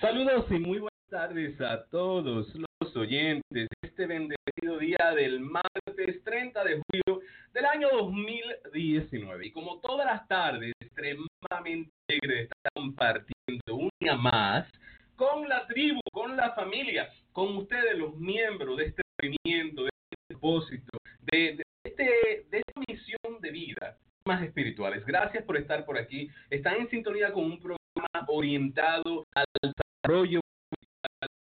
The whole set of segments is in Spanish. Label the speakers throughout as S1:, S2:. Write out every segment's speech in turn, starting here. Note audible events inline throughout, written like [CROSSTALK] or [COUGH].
S1: Saludos y muy buenas tardes a todos los oyentes de este bendecido día del martes 30 de julio del año 2019. Y como todas las tardes, extremadamente alegre de estar compartiendo un día más con la tribu, con la familia, con ustedes los miembros de este movimiento, de este propósito, de, este, de esta misión de vida más espirituales. Gracias por estar por aquí. Están en sintonía con un programa orientado al desarrollo,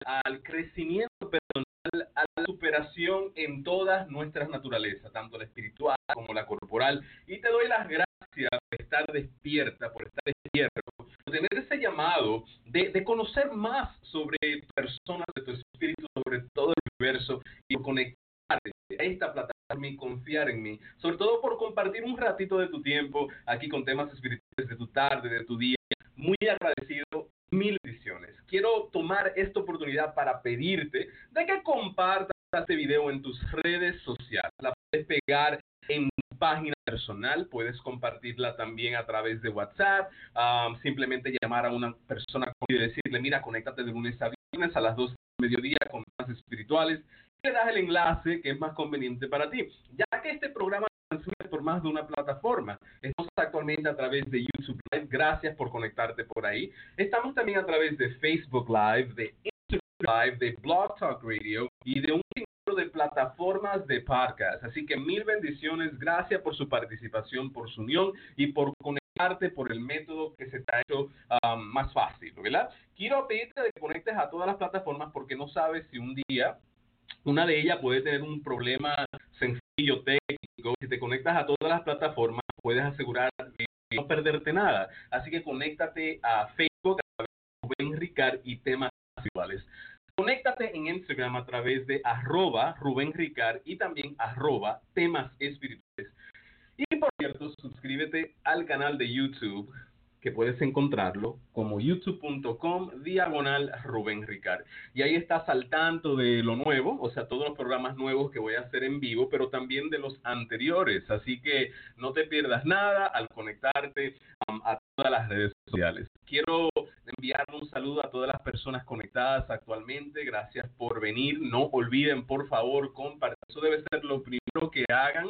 S1: al, crecimiento personal, a la superación en todas nuestras naturalezas, tanto la espiritual como la corporal. Y te doy las gracias por estar despierta, por estar despierto, por tener ese llamado de, de conocer más sobre tu persona, de tu espíritu, sobre todo el universo y conectarte a esta plataforma y confiar en mí, sobre todo por compartir un ratito de tu tiempo aquí con temas espirituales de tu tarde, de tu día. Muy agradecido mil ediciones. Quiero tomar esta oportunidad para pedirte que compartas este video en tus redes sociales. La puedes pegar en página personal, puedes compartirla también a través de WhatsApp, simplemente llamar a una persona y decirle, mira, conéctate de lunes a viernes a las 2 de mediodía con más espirituales le das el enlace que es más conveniente para ti. Ya que este programa transmite por más de una plataforma. Estamos actualmente a través de YouTube Live. Gracias por conectarte por ahí. Estamos también a través de Facebook Live, de Instagram Live, de Blog Talk Radio y de un número de plataformas de podcast. Así que mil bendiciones. Gracias por su participación, por su unión y por conectarte por el método que se te ha hecho um, más fácil, ¿verdad? Quiero pedirte que conectes a todas las plataformas porque no sabes si un día una de ellas puede tener un problema sencillo técnico. Si te conectas a todas las plataformas, puedes asegurar no perderte nada. Así que conéctate a Facebook, a Rubén Ricard y temas iguales. Conéctate en Instagram a través de arroba Rubén Ricard y también arroba temas espirituales. Y por cierto, suscríbete al canal de YouTube que puedes encontrarlo como youtube.com diagonal Rubén Ricard. Y ahí estás al tanto de lo nuevo, o sea, todos los programas nuevos que voy a hacer en vivo, pero también de los anteriores. Así que no te pierdas nada al conectarte um, a todas las redes sociales. Quiero enviar un saludo a todas las personas conectadas actualmente. Gracias por venir. No olviden, por favor, compartir. Eso debe ser lo primero que hagan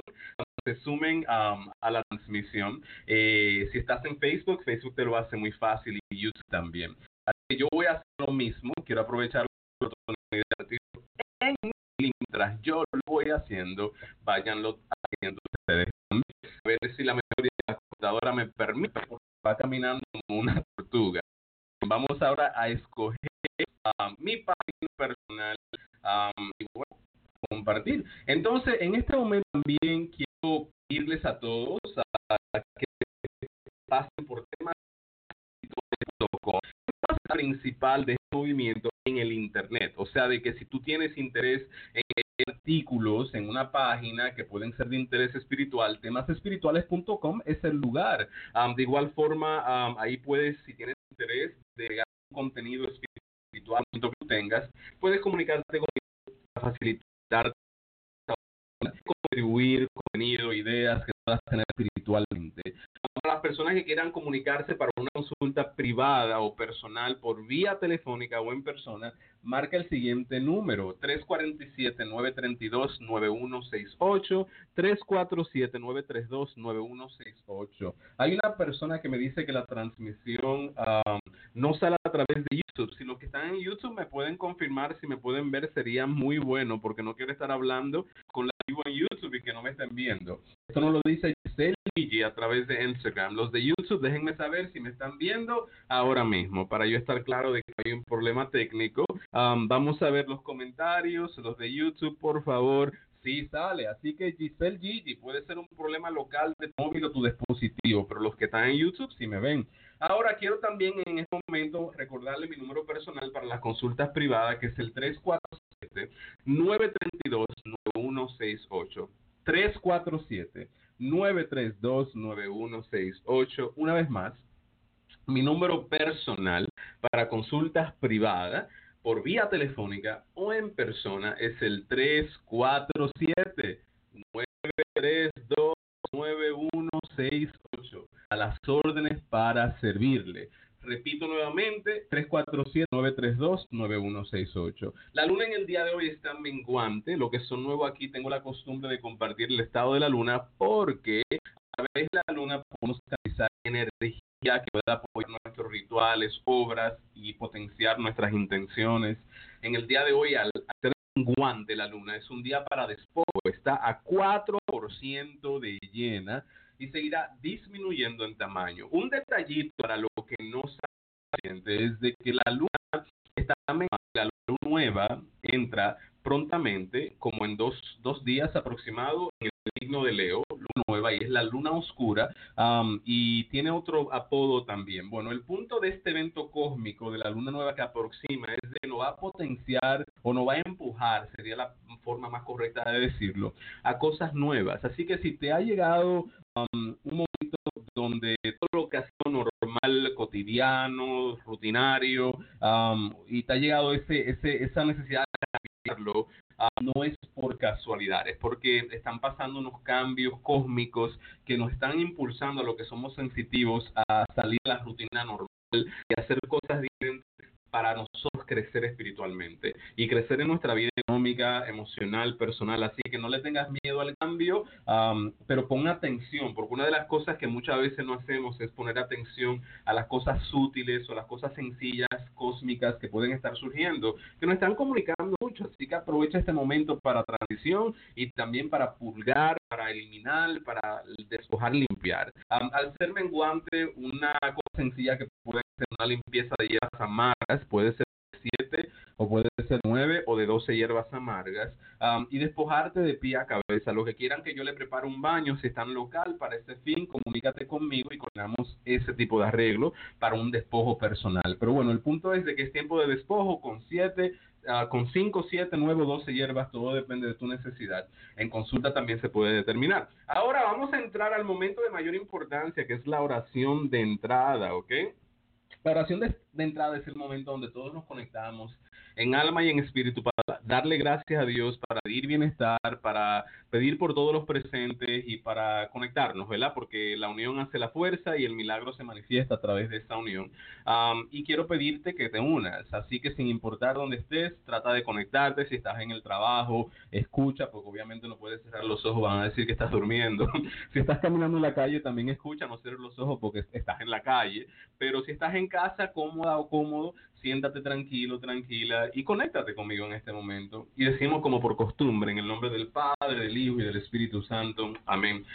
S1: se sumen a la transmisión. Eh, si estás en Facebook, Facebook te lo hace muy fácil y YouTube también. Así que yo voy a hacer lo mismo. Quiero aprovechar la oportunidad en mientras yo lo voy haciendo, váyanlo haciendo ustedes también. A ver si la memoria de la computadora me permite, va caminando como una tortuga. Vamos ahora a escoger mi página personal y bueno, compartir. Entonces, en este momento también quiero irles a todos que pasen por temas principal de este movimiento en el internet, o sea, de que si tú tienes interés en artículos en una página que pueden ser de interés espiritual, temasespirituales.com es el lugar. de igual forma, ahí puedes, si tienes interés de un contenido espiritual que tú tengas, puedes comunicarte conmigo para facilitar contribuir contenido, ideas que puedas tener espiritualmente. Para las personas que quieran comunicarse para una consulta privada o personal por vía telefónica o en persona, marca el siguiente número, 347-932-9168, 347-932-9168. Hay una persona que me dice que la transmisión no sale a través de YouTube. Si los que están en YouTube me pueden confirmar, si me pueden ver, sería muy bueno, porque no quiero estar hablando con la vivo en YouTube y que no me estén viendo. Esto no lo dice Giselle a través de Instagram. Los de YouTube, déjenme saber si me están viendo ahora mismo, para yo estar claro de que hay un problema técnico. vamos a ver los comentarios, los de YouTube, por favor. Sí, sale. Así que Giselle Gigi, puede ser un problema local de móvil o tu dispositivo, pero los que están en YouTube sí me ven. Ahora quiero también en este momento recordarle mi número personal para las consultas privadas, que es el 347-932-9168. 347-932-9168. Una vez más, mi número personal para consultas privadas por vía telefónica o en persona es el 347 932 9168 a las órdenes para servirle. Repito nuevamente, 347-932-9168. La luna en el día de hoy está menguante. Lo que son nuevo aquí, tengo la costumbre de compartir el estado de la luna porque a de la luna podemos canalizar energía que pueda apoyar nuestros rituales, obras y potenciar nuestras intenciones. En el día de hoy, al ser menguante la luna, es un día para despojo. Está a 4% de llena y seguirá disminuyendo en tamaño. Un detallito para lo que no saben es de que la luna está la luna nueva entra prontamente, como en dos, dos días aproximado, en signo de Leo, luna nueva, y es la luna oscura, y tiene otro apodo también. Bueno, el punto de este evento cósmico de la luna nueva que aproxima es de no va a potenciar o no va a empujar, sería la forma más correcta de decirlo, a cosas nuevas. Así que si te ha llegado un momento donde todo lo que ha sido normal, cotidiano, rutinario, y te ha llegado ese, ese, esa necesidad de cambiarlo, no es por casualidad, es porque están pasando unos cambios cósmicos que nos están impulsando a lo que somos sensitivos a salir de la rutina normal y hacer cosas diferentes para nosotros crecer espiritualmente y crecer en nuestra vida económica, emocional, personal. Así que no le tengas miedo al cambio, pero pon atención, porque una de las cosas que muchas veces no hacemos es poner atención a las cosas sutiles o las cosas sencillas, cósmicas que pueden estar surgiendo, que nos están comunicando mucho. Así que aprovecha este momento para transición y también para pulgar, para eliminar, para despojar, limpiar. al ser menguante, una cosa sencilla que puede ser una limpieza de hierbas amargas, puede ser 7 o puede ser 9 o de 12 hierbas amargas y despojarte de pie a cabeza. Los que quieran que yo le prepare un baño, si están local para ese fin, comunícate conmigo y coordinamos ese tipo de arreglo para un despojo personal. Pero bueno, el punto es de que es tiempo de despojo con 7 Ah, con 5, 7, 9 o 12 hierbas, todo depende de tu necesidad. En consulta también se puede determinar. Ahora vamos a entrar al momento de mayor importancia, que es la oración de entrada, ¿ok? La oración de, de entrada es el momento donde todos nos conectamos en alma y en espíritu para darle gracias a Dios, para pedir bienestar, para pedir por todos los presentes y para conectarnos, ¿verdad? Porque la unión hace la fuerza y el milagro se manifiesta a través de esta unión. y quiero pedirte que te unas, así que sin importar dónde estés, trata de conectarte, si estás en el trabajo, escucha, porque obviamente no puedes cerrar los ojos, van a decir que estás durmiendo. [LAUGHS] si estás caminando en la calle, también escucha, no cierres los ojos porque estás en la calle, pero si estás en casa, cómoda o cómodo, siéntate tranquilo, tranquila y conéctate conmigo en este momento. Y decimos como por costumbre, en el nombre del Padre, del Hijo y del Espíritu Santo. Amén.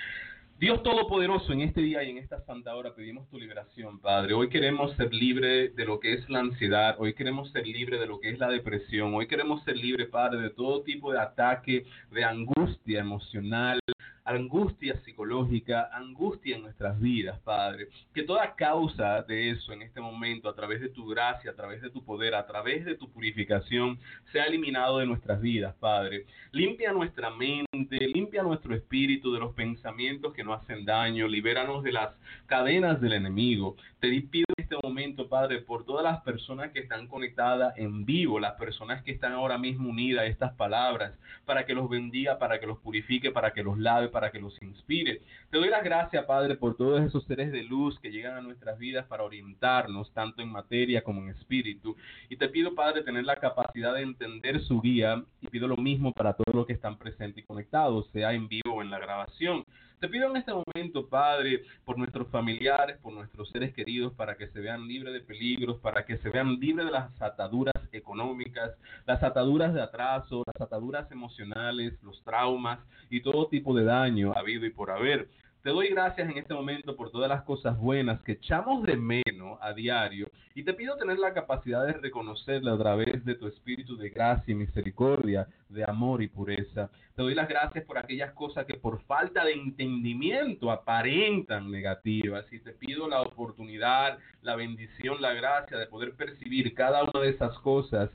S1: Dios Todopoderoso, en este día y en esta santa hora pedimos tu liberación, Padre. Hoy queremos ser libres de lo que es la ansiedad, hoy queremos ser libres de lo que es la depresión, hoy queremos ser libres, Padre, de todo tipo de ataque, de angustia emocional, angustia psicológica, angustia en nuestras vidas, Padre. Que toda causa de eso en este momento, a través de tu gracia, a través de tu poder, a través de tu purificación, sea eliminado de nuestras vidas, Padre. Limpia nuestra mente, limpia nuestro espíritu de los pensamientos que nos hacen daño, libéranos de las cadenas del enemigo. Te pido este momento, Padre, por todas las personas que están conectadas en vivo, las personas que están ahora mismo unidas a estas palabras, para que los bendiga, para que los purifique, para que los lave, para que los inspire. Te doy las gracias, Padre, por todos esos seres de luz que llegan a nuestras vidas para orientarnos, tanto en materia como en espíritu. Y te pido, Padre, tener la capacidad de entender su guía y pido lo mismo para todos los que están presentes y conectados, sea en vivo o en la grabación. Te pido en este momento, Padre, por nuestros familiares, por nuestros seres queridos, para que se vean libres de peligros, para que se vean libres de las ataduras económicas, las ataduras de atraso, las ataduras emocionales, los traumas y todo tipo de daño habido y por haber. Te doy gracias en este momento por todas las cosas buenas que echamos de menos a diario y te pido tener la capacidad de reconocerla a través de tu espíritu de gracia y misericordia, de amor y pureza. Te doy las gracias por aquellas cosas que por falta de entendimiento aparentan negativas y te pido la oportunidad, la bendición, la gracia de poder percibir cada una de esas cosas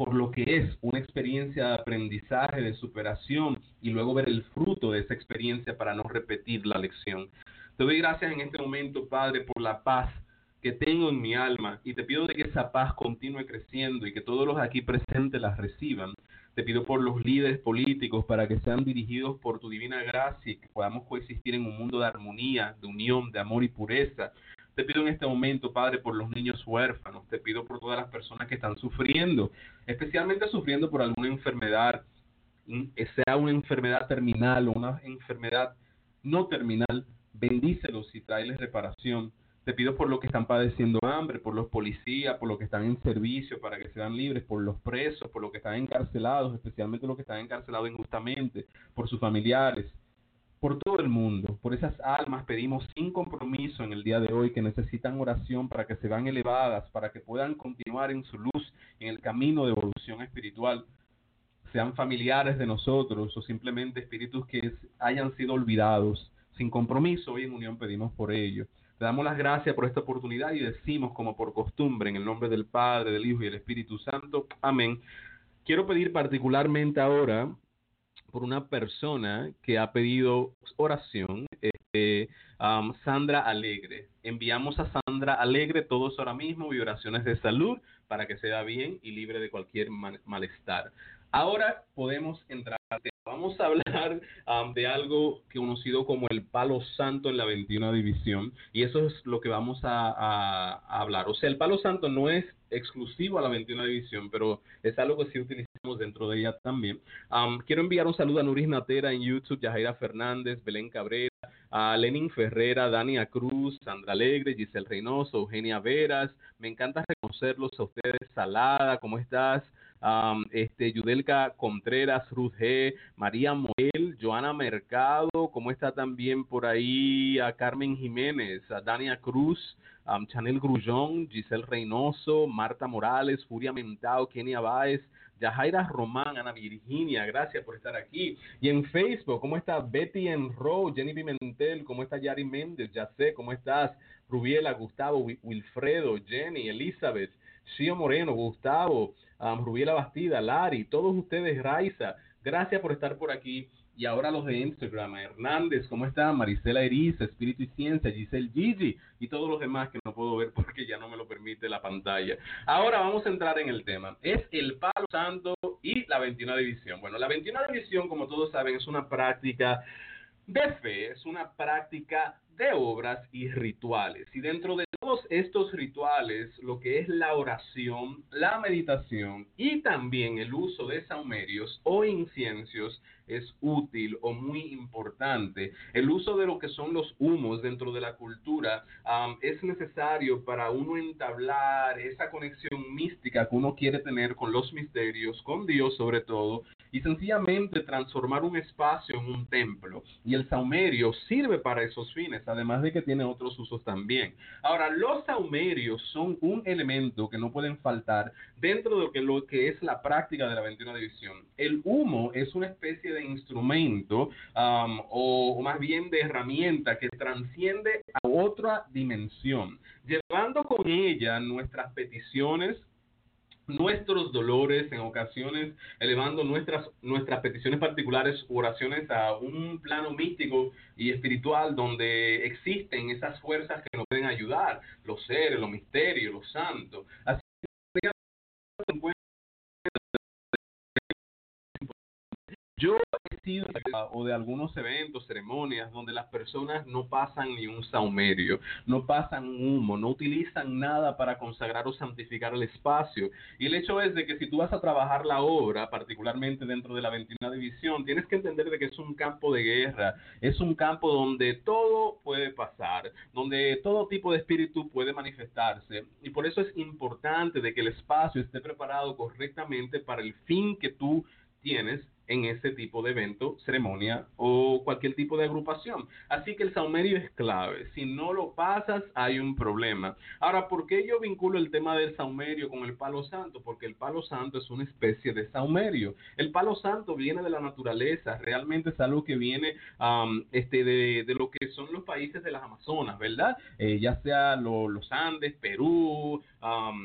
S1: por lo que es una experiencia de aprendizaje, de superación y luego ver el fruto de esa experiencia para no repetir la lección. Te doy gracias en este momento, Padre, por la paz que tengo en mi alma y te pido que esa paz continúe creciendo y que todos los aquí presentes la reciban. Te pido por los líderes políticos para que sean dirigidos por tu divina gracia y que podamos coexistir en un mundo de armonía, de unión, de amor y pureza. Te pido en este momento, Padre, por los niños huérfanos. Te pido por todas las personas que están sufriendo, especialmente sufriendo por alguna enfermedad, sea una enfermedad terminal o una enfermedad no terminal. Bendícelos y tráeles reparación. Te pido por los que están padeciendo hambre, por los policías, por los que están en servicio para que sean libres, por los presos, por los que están encarcelados, especialmente los que están encarcelados injustamente, por sus familiares, por todo el mundo. Por esas almas pedimos sin compromiso en el día de hoy que necesitan oración para que se van elevadas, para que puedan continuar en su luz, en el camino de evolución espiritual sean familiares de nosotros o simplemente espíritus que hayan sido olvidados. Sin compromiso, hoy en unión pedimos por ello. Te damos las gracias por esta oportunidad y decimos como por costumbre en el nombre del Padre, del Hijo y del Espíritu Santo. Amén. Quiero pedir particularmente ahora por una persona que ha pedido oración, este, Sandra Alegre. Enviamos a Sandra Alegre todos ahora mismo y oraciones de salud para que sea bien y libre de cualquier malestar. Ahora podemos entrar Vamos a hablar de algo que conocido como el palo santo en la 21 división y eso es lo que vamos a, hablar. O sea, el palo santo no es exclusivo a la 21 división, pero es algo que sí utilizamos dentro de ella también. quiero enviar un saludo a Nuris Natera en YouTube, Yajaira Fernández, Belén Cabrera, a Lenin Ferrera, Dania Cruz, Sandra Alegre, Giselle Reynoso, Eugenia Veras. Me encanta reconocerlos a ustedes. Salada, ¿cómo estás? Este, Yudelka Contreras, Ruth G, María Moel, Joana Mercado, ¿cómo está también por ahí a Carmen Jiménez, a Dania Cruz, Chanel Grullón, Giselle Reynoso, Marta Morales, Furia Mentao, Kenia Báez, Yajaira Román, Ana Virginia, gracias por estar aquí. Y en Facebook, ¿cómo está Betty Enro, Jenny Pimentel, cómo está Yari Méndez, ya sé, ¿cómo estás? Rubiela, Gustavo, Wilfredo, Jenny, Elizabeth, Shio Moreno, Gustavo, Rubiela Bastida, Lari, todos ustedes, Raiza, gracias por estar por aquí. Y ahora los de Instagram, Hernández, ¿cómo están? Marisela Eriza, Espíritu y Ciencia, Giselle Gigi y todos los demás que no puedo ver [LAUGHS] porque ya no me lo permite la pantalla. Ahora vamos a entrar en el tema. Es el Palo Santo y la 21 División. Bueno, la 21 División, como todos saben, es una práctica de fe, es una práctica de obras y rituales. Y dentro de todos estos rituales, lo que es la oración, la meditación y también el uso de saumerios o inciencios es útil o muy importante. El uso de lo que son los humos dentro de la cultura es necesario para uno entablar esa conexión mística que uno quiere tener con los misterios, con Dios sobre todo, y sencillamente transformar un espacio en un templo. Y el saumerio sirve para esos fines, además de que tiene otros usos también. Ahora, los saumerios son un elemento que no pueden faltar dentro de lo que, es la práctica de la 21 división. El humo es una especie de instrumento o, o más bien de herramienta que transciende a otra dimensión, llevando con ella nuestras peticiones, nuestros dolores, en ocasiones elevando nuestras, nuestras peticiones particulares, oraciones a un plano místico y espiritual donde existen esas fuerzas que nos pueden ayudar, los seres, los misterios, los santos. Así que yo o de algunos eventos, ceremonias, donde las personas no pasan ni un saumerio, no pasan humo, no utilizan nada para consagrar o santificar el espacio. Y el hecho es de que si tú vas a trabajar la obra, particularmente dentro de la 21 división, tienes que entender de que es un campo de guerra, es un campo donde todo puede pasar, donde todo tipo de espíritu puede manifestarse. Y por eso es importante de que el espacio esté preparado correctamente para el fin que tú tienes en ese tipo de evento, ceremonia o cualquier tipo de agrupación. Así que el saumerio es clave. Si no lo pasas, hay un problema. Ahora, ¿por qué yo vinculo el tema del saumerio con el palo santo? Porque el palo santo es una especie de saumerio. El palo santo viene de la naturaleza, realmente es algo que viene este, de, lo que son los países de las Amazonas, ¿verdad? Eh, ya sea los Andes, Perú,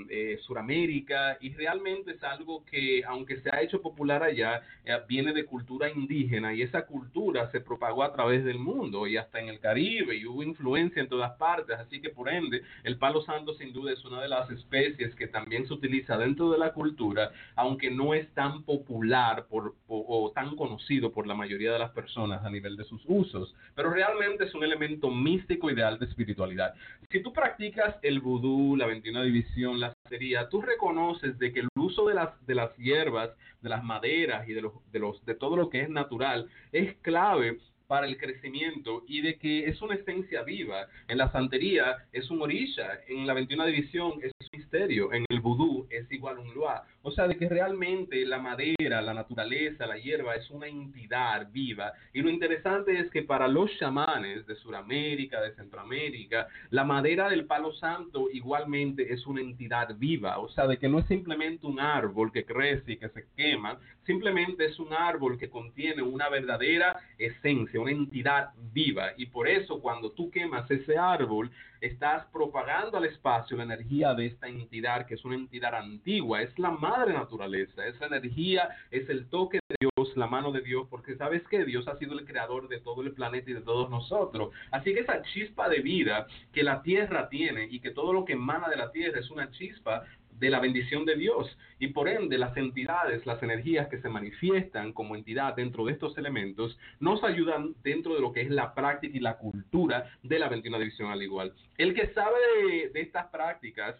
S1: eh, Suramérica, y realmente es algo que, aunque se ha hecho popular allá, eh, viene de cultura indígena y esa cultura se propagó a través del mundo y hasta en el Caribe y hubo influencia en todas partes, así que por ende el palo santo sin duda es una de las especies que también se utiliza dentro de la cultura, aunque no es tan popular por, o, tan conocido por la mayoría de las personas a nivel de sus usos, pero realmente es un elemento místico ideal de espiritualidad. Si tú practicas el vudú, la 21 división, la sería, tú reconoces de que el uso de las, de las hierbas, de las maderas y de, los, de, los, de todo lo que es natural es clave para el crecimiento y de que es una esencia viva. En la santería es un orisha, en la 21 división es misterio, en el vudú es igual un luá. O sea, de que realmente la madera, la naturaleza, la hierba es una entidad viva. Y lo interesante es que para los chamanes de Sudamérica, de Centroamérica, la madera del palo santo igualmente es una entidad viva. O sea, de que no es simplemente un árbol que crece y que se quema, simplemente es un árbol que contiene una verdadera esencia una entidad viva. Y por eso cuando tú quemas ese árbol, estás propagando al espacio la energía de esta entidad, que es una entidad antigua, es la madre naturaleza, esa energía es el toque de Dios, la mano de Dios, porque sabes que Dios ha sido el creador de todo el planeta y de todos nosotros. Así que esa chispa de vida que la tierra tiene y que todo lo que emana de la tierra es una chispa, de la bendición de Dios y por ende las entidades, las energías que se manifiestan como entidad dentro de estos elementos nos ayudan dentro de lo que es la práctica y la cultura de la 21 división al igual. El que sabe de, estas prácticas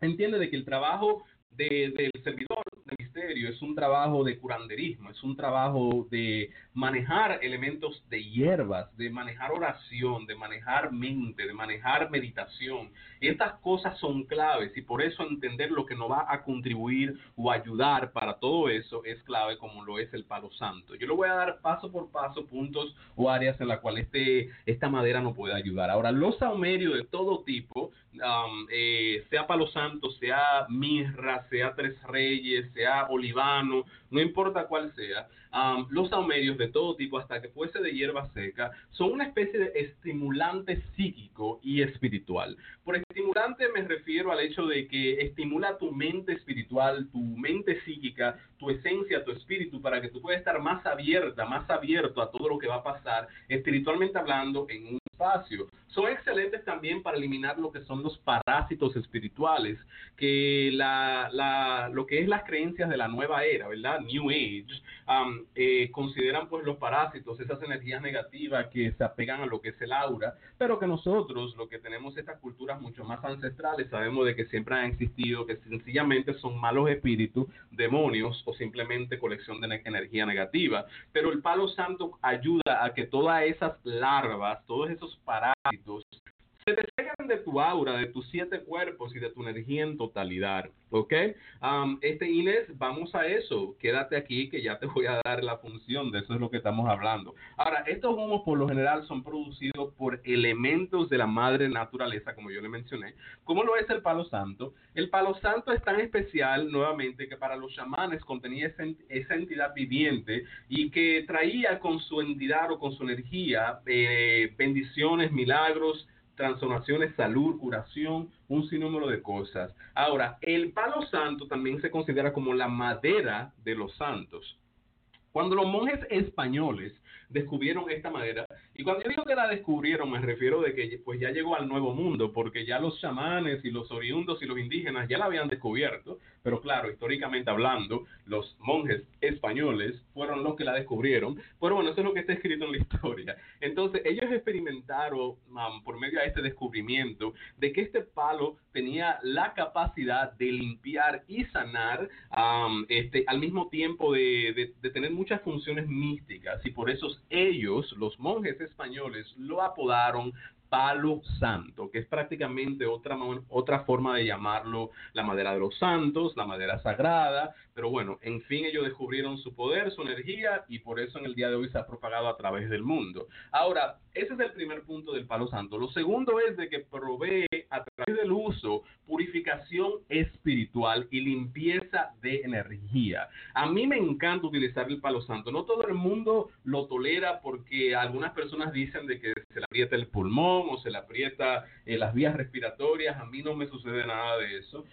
S1: entiende de que el trabajo del servidor de misterio es un trabajo de curanderismo, es un trabajo de manejar elementos de hierbas, de manejar oración, de manejar mente, de manejar meditación. Estas cosas son claves y por eso entender lo que nos va a contribuir o ayudar para todo eso es clave como lo es el palo santo. Yo le voy a dar paso por paso puntos o áreas en las cuales este, esta madera nos puede ayudar. Ahora, los saumerios de todo tipo, um, eh, sea palo santo, sea mirra, sea tres reyes, sea olivano, no importa cuál sea, los saumerios de todo tipo, hasta que fuese de hierba seca, son una especie de estimulante psíquico y espiritual. Por estimulante me refiero al hecho de que estimula tu mente espiritual, tu mente psíquica, tu esencia, tu espíritu, para que tú puedas estar más abierta, más abierto a todo lo que va a pasar, espiritualmente hablando, en un espacio. Son excelentes también para eliminar lo que son los parásitos espirituales, que la, la, lo que es las creencias de la nueva era, ¿verdad? New Age, um, eh, consideran pues los parásitos, esas energías negativas que se apegan a lo que es el aura, pero que nosotros, lo que tenemos estas culturas mucho más ancestrales, sabemos de que siempre han existido, que sencillamente son malos espíritus, demonios o simplemente colección de energía negativa. Pero el palo santo ayuda a que todas esas larvas, todos esos parásitos, se de tu aura, de tus siete cuerpos y de tu energía en totalidad. ¿Ok? Este Inés, vamos a eso. Quédate aquí que ya te voy a dar la función. De eso es lo que estamos hablando. Ahora, estos humos por lo general son producidos por elementos de la madre naturaleza, como yo le mencioné. ¿Cómo lo es el palo santo? El palo santo es tan especial, nuevamente, que para los chamanes contenía esa, entidad viviente y que traía con su entidad o con su energía eh, bendiciones, milagros, transformaciones, salud, curación, un sinnúmero de cosas. Ahora, el palo santo también se considera como la madera de los santos. Cuando los monjes españoles descubrieron esta madera. Y cuando yo digo que la descubrieron, me refiero de que pues ya llegó al nuevo mundo, porque ya los chamanes y los oriundos y los indígenas ya la habían descubierto, pero claro, históricamente hablando, los monjes españoles fueron los que la descubrieron, pero bueno, eso es lo que está escrito en la historia. Entonces, ellos experimentaron um, por medio de este descubrimiento de que este palo tenía la capacidad de limpiar y sanar um, este, al mismo tiempo de, de tener muchas funciones místicas. Y por eso ellos, los monjes españoles, lo apodaron palo santo, que es prácticamente otra, otra forma de llamarlo la madera de los santos, la madera sagrada, pero bueno, en fin ellos descubrieron su poder, su energía y por eso en el día de hoy se ha propagado a través del mundo. Ahora, ese es el primer punto del palo santo. Lo segundo es de que provee a través del uso purificación espiritual y limpieza de energía. A mí me encanta utilizar el palo santo. No todo el mundo lo tolera porque algunas personas dicen de que se le aprieta el pulmón o se le aprieta eh, las vías respiratorias. A mí no me sucede nada de eso.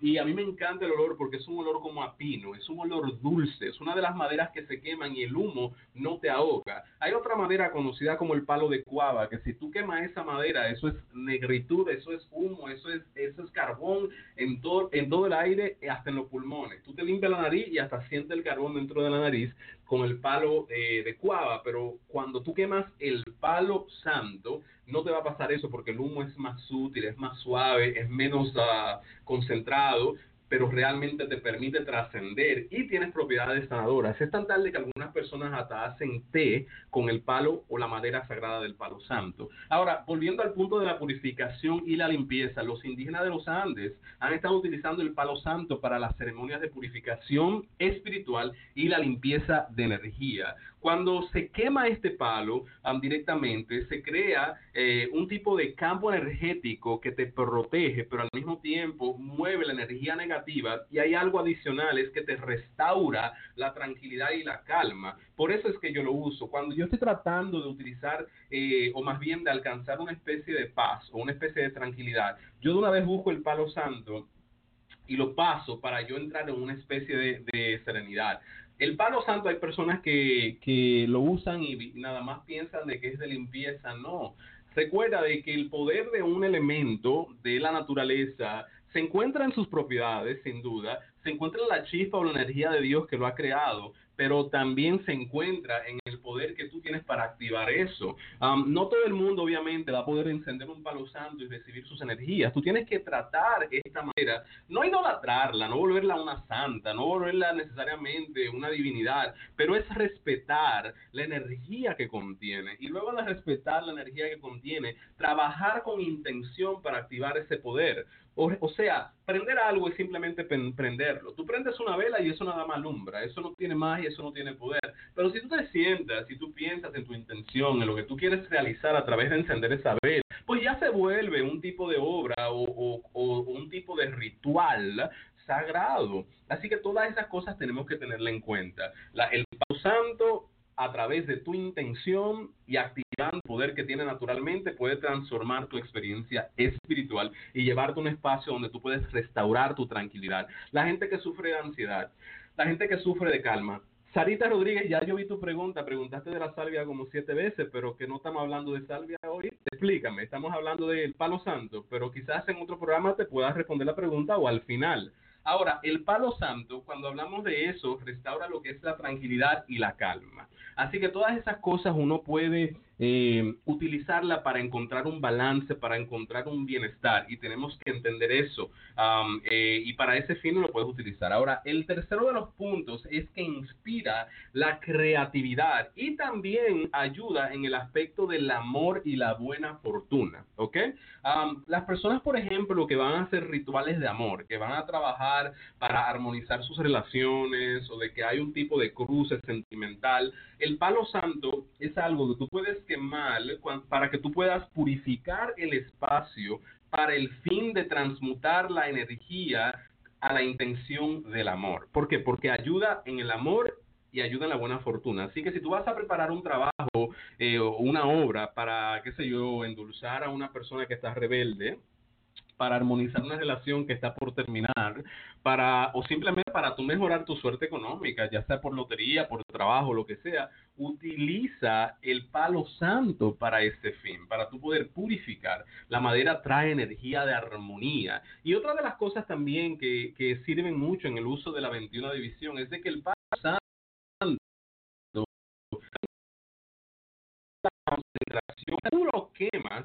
S1: y a mí me encanta el olor porque es un olor como a pino, es un olor dulce, es una de las maderas que se queman y el humo no te ahoga. Hay otra madera conocida como el palo de cuava, que si tú quemas esa madera, eso es negritud, eso es humo, eso es, eso es carbón en todo, en todo el aire, hasta en los pulmones. Tú te limpias la nariz y hasta sientes el carbón dentro de la nariz con el palo eh, de cuava, pero cuando tú quemas el palo santo, no te va a pasar eso porque el humo es más sutil, es más suave, es menos uh, concentrado pero realmente te permite trascender y tienes propiedades sanadoras. Es tan tarde que algunas personas hasta hacen té con el palo o la madera sagrada del palo santo. Ahora, volviendo al punto de la purificación y la limpieza, los indígenas de los Andes han estado utilizando el palo santo para las ceremonias de purificación espiritual y la limpieza de energía. Cuando se quema este palo directamente, se crea eh, un tipo de campo energético que te protege, pero al mismo tiempo mueve la energía negativa y hay algo adicional, es que te restaura la tranquilidad y la calma. Por eso es que yo lo uso. Cuando yo estoy tratando de utilizar, eh, o más bien de alcanzar una especie de paz o una especie de tranquilidad, yo de una vez busco el palo santo y lo paso para yo entrar en una especie de serenidad. El palo santo hay personas que, que lo usan y nada más piensan de que es de limpieza. No. Recuerda de que el poder de un elemento de la naturaleza se encuentra en sus propiedades, sin duda, se encuentra en la chispa o la energía de Dios que lo ha creado, pero también se encuentra en el poder que tú tienes para activar eso. no todo el mundo, obviamente, va a poder encender un palo santo y recibir sus energías. Tú tienes que tratar esta manera, no idolatrarla, no volverla una santa, no volverla necesariamente una divinidad, pero es respetar la energía que contiene. Y luego de respetar la energía que contiene, trabajar con intención para activar ese poder. O, sea, prender algo es simplemente prenderlo. Tú prendes una vela y eso nada más alumbra, eso no tiene magia, eso no tiene poder. Pero si tú te sientas, si tú piensas en tu intención, en lo que tú quieres realizar a través de encender esa vela, pues ya se vuelve un tipo de obra o, un tipo de ritual sagrado. Así que todas esas cosas tenemos que tenerla en cuenta. el Santo a través de tu intención y activando el poder que tiene naturalmente, puede transformar tu experiencia espiritual y llevarte a un espacio donde tú puedes restaurar tu tranquilidad. La gente que sufre de ansiedad, la gente que sufre de calma. Sarita Rodríguez, ya yo vi tu pregunta, preguntaste de la salvia como siete veces, pero que no estamos hablando de salvia hoy. Explícame, estamos hablando del palo santo, pero quizás en otro programa te puedas responder la pregunta o al final. Ahora, el palo santo, cuando hablamos de eso, restaura lo que es la tranquilidad y la calma. Así que todas esas cosas uno puede eh, utilizarla para encontrar un balance, para encontrar un bienestar y tenemos que entender eso eh, y para ese fin lo puedes utilizar. Ahora, el tercero de los puntos es que inspira la creatividad y también ayuda en el aspecto del amor y la buena fortuna, ¿ok? las personas, por ejemplo, que van a hacer rituales de amor, que van a trabajar para armonizar sus relaciones o de que hay un tipo de cruce sentimental, el palo santo es algo que tú puedes mal para que tú puedas purificar el espacio para el fin de transmutar la energía a la intención del amor. ¿Por qué? Porque ayuda en el amor y ayuda en la buena fortuna. Así que si tú vas a preparar un trabajo eh, o una obra para, qué sé yo, endulzar a una persona que está rebelde, para armonizar una relación que está por terminar, para o simplemente para tú mejorar tu suerte económica, ya sea por lotería, por trabajo, lo que sea, utiliza el palo santo para este fin, para tú poder purificar. La madera trae energía de armonía. Y otra de las cosas también que, que sirven mucho en el uso de la 21 división es de que el palo santo tú lo quemas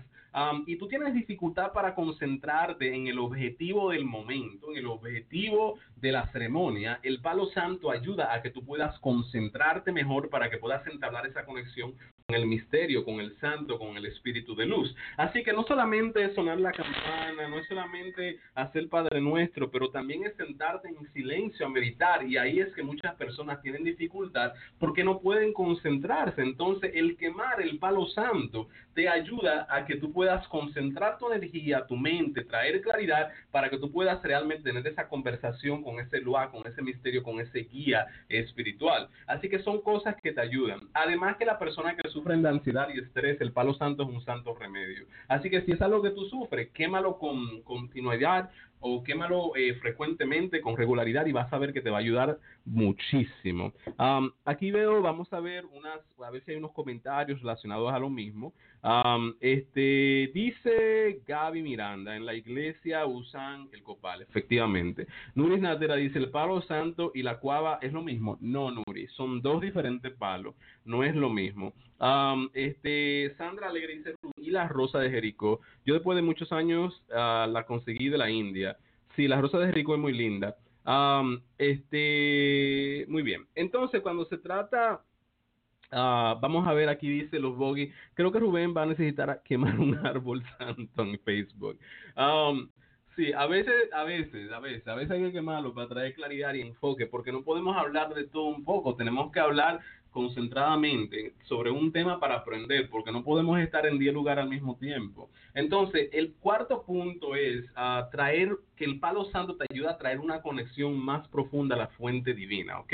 S1: y tú tienes dificultad para concentrarte en el objetivo del momento, en el objetivo de la ceremonia, el palo santo ayuda a que tú puedas concentrarte mejor para que puedas entablar esa conexión con el misterio, con el santo, con el espíritu de luz. Así que no solamente es sonar la campana, no es solamente hacer Padre Nuestro, pero también es sentarte en silencio a meditar y ahí es que muchas personas tienen dificultad porque no pueden concentrarse. Entonces el quemar el palo santo te ayuda a que tú puedas concentrar tu energía, tu mente, traer claridad para que tú puedas realmente tener esa conversación con ese lugar, con ese misterio, con ese guía espiritual. Así que son cosas que te ayudan. Además que la persona que sufre de ansiedad y estrés, el palo santo es un santo remedio. Así que si es algo que tú sufres, quémalo con continuidad o quémalo eh, frecuentemente con regularidad y vas a ver que te va a ayudar muchísimo. aquí veo, vamos a ver unas, a ver si hay unos comentarios relacionados a lo mismo. este dice Gaby Miranda, en la iglesia usan el copal, efectivamente. Nuris Natera dice el palo santo y la cuava es lo mismo. No, Nuri, son dos diferentes palos, no es lo mismo. este Sandra Alegre dice y la rosa de Jericó. Yo después de muchos años ah, la conseguí de la India. Sí, la rosa de Jericó es muy linda. Este, muy bien. Entonces, cuando se trata, uh, vamos a ver, aquí dice los bogies, creo que Rubén va a necesitar quemar un [LAUGHS] árbol santo en Facebook. sí, a veces, a veces, a veces, a veces hay que quemarlo para traer claridad y enfoque, porque no podemos hablar de todo un poco, tenemos que hablar concentradamente sobre un tema para aprender, porque no podemos estar en 10 lugares al mismo tiempo. Entonces, el cuarto punto es uh, traer que el palo santo te ayuda a traer una conexión más profunda a la fuente divina, ¿ok?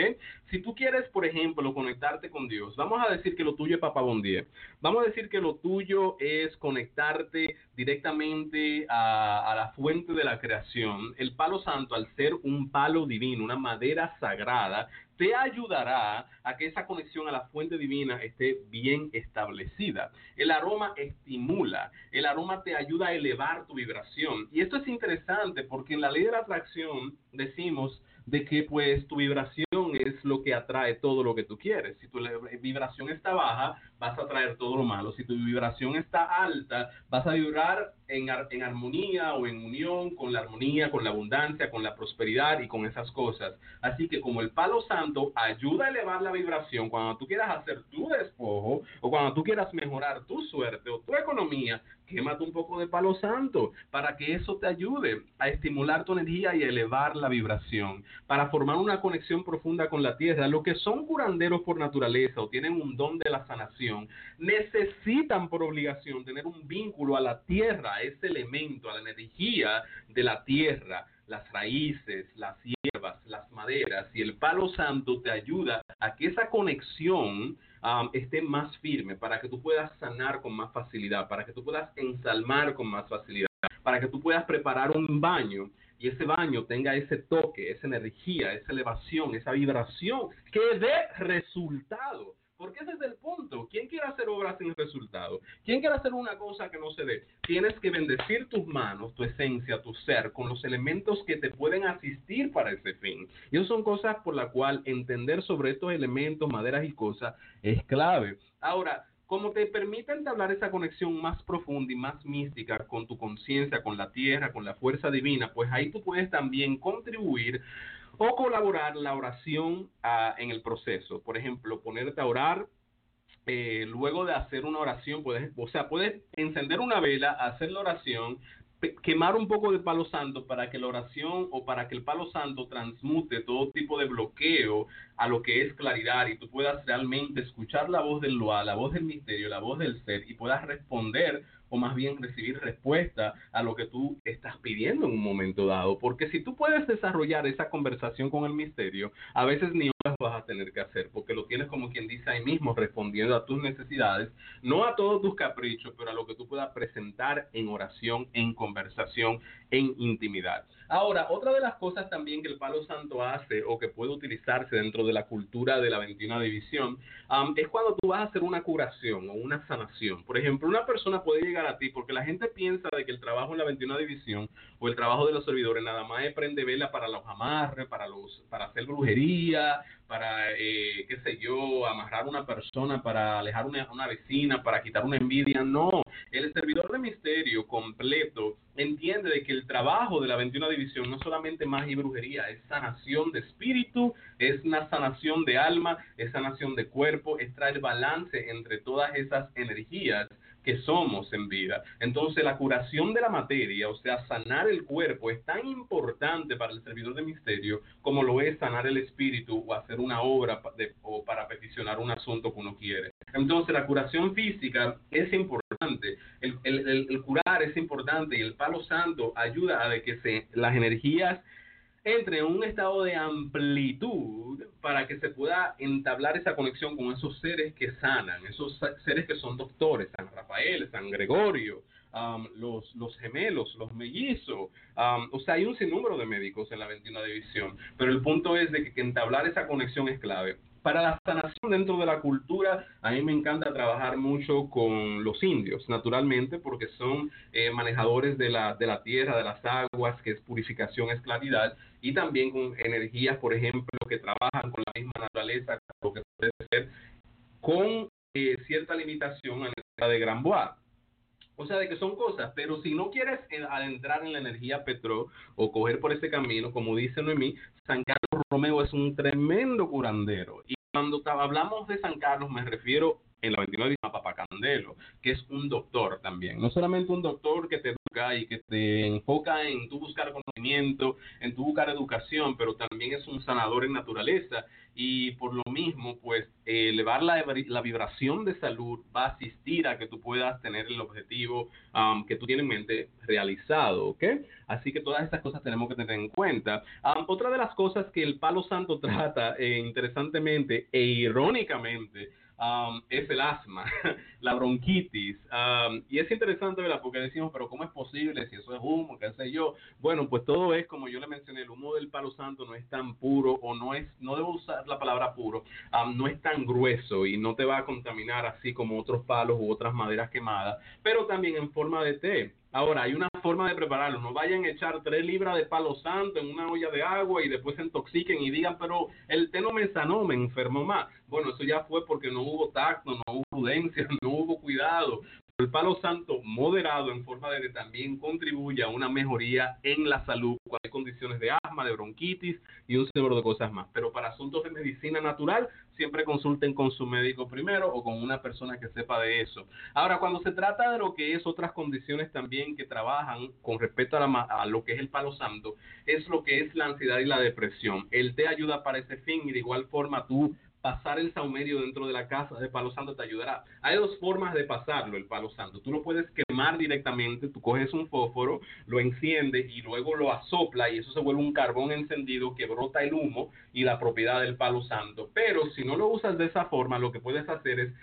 S1: Si tú quieres, por ejemplo, conectarte con Dios, vamos a decir que lo tuyo es Papá Bondie. Vamos a decir que lo tuyo es conectarte directamente a, a la fuente de la creación. El palo santo, al ser un palo divino, una madera sagrada, te ayudará a que esa conexión a la fuente divina esté bien establecida. El aroma estimula, el aroma te ayuda a elevar tu vibración. Y esto es interesante porque en la ley de la atracción decimos de que pues tu vibración es lo que atrae todo lo que tú quieres. Si tu vibración está baja, vas a atraer todo lo malo. Si tu vibración está alta, vas a vibrar en, armonía o en unión con la armonía, con la abundancia, con la prosperidad y con esas cosas. Así que como el palo santo ayuda a elevar la vibración cuando tú quieras hacer tu despojo o cuando tú quieras mejorar tu suerte o tu economía, quémate un poco de palo santo para que eso te ayude a estimular tu energía y elevar la vibración, para formar una conexión profunda con la tierra. Los que son curanderos por naturaleza o tienen un don de la sanación, necesitan por obligación tener un vínculo a la tierra, a ese elemento, a la energía de la tierra las raíces, las hierbas, las maderas y el palo santo te ayuda a que esa conexión esté más firme, para que tú puedas sanar con más facilidad, para que tú puedas ensalmar con más facilidad, para que tú puedas preparar un baño y ese baño tenga ese toque, esa energía, esa elevación, esa vibración que dé resultado. Porque ese es el punto. ¿Quién quiere hacer obras sin resultado? ¿Quién quiere hacer una cosa que no se ve? Tienes que bendecir tus manos, tu esencia, tu ser, con los elementos que te pueden asistir para ese fin. Y eso son cosas por las cuales entender sobre estos elementos, maderas y cosas es clave. Ahora, como te permite entablar esa conexión más profunda y más mística con tu conciencia, con la tierra, con la fuerza divina, pues ahí tú puedes también contribuir o colaborar la oración ah, en el proceso. Por ejemplo, ponerte a orar. Eh, luego de hacer una oración, puedes, o sea, puedes encender una vela, hacer la oración, quemar un poco de palo santo para que la oración o para que el palo santo transmute todo tipo de bloqueo a lo que es claridad y tú puedas realmente escuchar la voz del Loa, la voz del misterio, la voz del ser y puedas responder o más bien recibir respuesta a lo que tú estás pidiendo en un momento dado. Porque si tú puedes desarrollar esa conversación con el misterio, a veces ni las vas a tener que hacer, porque lo tienes como quien dice ahí mismo, respondiendo a tus necesidades, no a todos tus caprichos, pero a lo que tú puedas presentar en oración, en conversación, en intimidad. Ahora, otra de las cosas también que el Palo Santo hace o que puede utilizarse dentro de la cultura de la 21 división es cuando tú vas a hacer una curación o una sanación. Por ejemplo, una persona puede llegar a ti porque la gente piensa de que el trabajo en la 21 división o el trabajo de los servidores nada más es prende vela para los amarres, para, los, para hacer brujería, para, eh, qué sé yo, amarrar una persona, para alejar una, una vecina, para quitar una envidia. No, el servidor de misterio completo entiende de que el trabajo de la 21 división no solamente magia y brujería, es sanación de espíritu, es una sanación de alma, es sanación de cuerpo, es traer balance entre todas esas energías que somos en vida. Entonces la curación de la materia, o sea, sanar el cuerpo, es tan importante para el servidor de misterio como lo es sanar el espíritu o hacer una obra o para peticionar un asunto que uno quiere. Entonces, la curación física es importante. El, el, curar es importante y el palo santo ayuda a que se, las energías entre en un estado de amplitud para que se pueda entablar esa conexión con esos seres que sanan, esos seres que son doctores, San Rafael, San Gregorio, um, los, los gemelos, los mellizos. Um, o sea, hay un sinnúmero de médicos en la 21 división, pero el punto es de que entablar esa conexión es clave. Para la sanación dentro de la cultura, a mí me encanta trabajar mucho con los indios, naturalmente, porque son eh, manejadores de la, de la tierra, de las aguas, que es purificación, es claridad, y también con energías, por ejemplo, que trabajan con la misma naturaleza, lo que puede ser con eh, cierta limitación en la de Granbois. O sea, de que son cosas, pero si no quieres adentrar en la energía petro o coger por ese camino, como dice Noemí, San Carlos Romeo es un tremendo curandero. Y cuando hablamos de San Carlos, me refiero en la 29 a Papa Candelo, que es un doctor también. No solamente un doctor que te educa y que te enfoca en tu buscar conocimiento, en tu buscar educación, pero también es un sanador en naturaleza y por lo mismo, pues elevar la, la, vibración de salud va a asistir a que tú puedas tener el objetivo um, que tú tienes en mente realizado, ¿ok? Así que todas estas cosas tenemos que tener en cuenta. Um, otra de las cosas que el Palo Santo [LAUGHS] trata, eh, interesantemente e irónicamente, Um, es el asma, [LAUGHS] la bronquitis. Um, y es interesante, ¿verdad? Porque decimos, pero ¿cómo es posible si eso es humo, qué sé yo? Bueno, pues todo es, como yo le mencioné, el humo del palo santo no es tan puro o no es, no debo usar la palabra puro, um, no es tan grueso y no te va a contaminar así como otros palos u otras maderas quemadas, pero también en forma de té. Ahora, hay una forma de prepararlo. No vayan a echar tres libras de palo santo en una olla de agua y después se intoxiquen y digan, pero el té no me sanó, me enfermó más. Bueno, eso ya fue porque no hubo tacto, no hubo prudencia, [LAUGHS] no hubo cuidado. El palo santo moderado en forma de que también contribuye a una mejoría en la salud cuando hay condiciones de asma, de bronquitis y un número de cosas más. Pero para asuntos de medicina natural, siempre consulten con su médico primero o con una persona que sepa de eso. Ahora, cuando se trata de lo que es otras condiciones también que trabajan con respecto a, a lo que es el palo santo, es lo que es la ansiedad y la depresión. Él te ayuda para ese fin y de igual forma tú pasar el saumerio dentro de la casa de palo santo te ayudará. Hay dos formas de pasarlo, el palo santo. Tú lo puedes quemar directamente, tú coges un fósforo, lo enciendes y luego lo asopla y eso se vuelve un carbón encendido que brota el humo y la propiedad del palo santo. Pero si no lo usas de esa forma, lo que puedes hacer es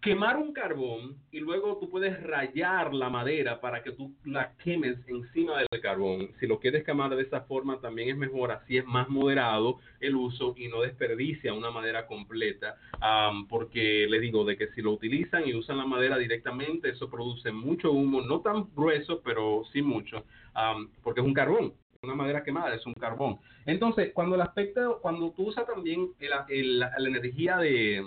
S1: quemar un carbón y luego tú puedes rayar la madera para que tú la quemes encima del carbón. Si lo quieres quemar de esa forma también es mejor, así es más moderado el uso y no desperdicia una madera completa, porque les digo de que si lo utilizan y usan la madera directamente, eso produce mucho humo, no tan grueso, pero sí mucho, porque es un carbón una madera quemada, es un carbón. Entonces, cuando el aspecto, cuando tú usas también la energía de,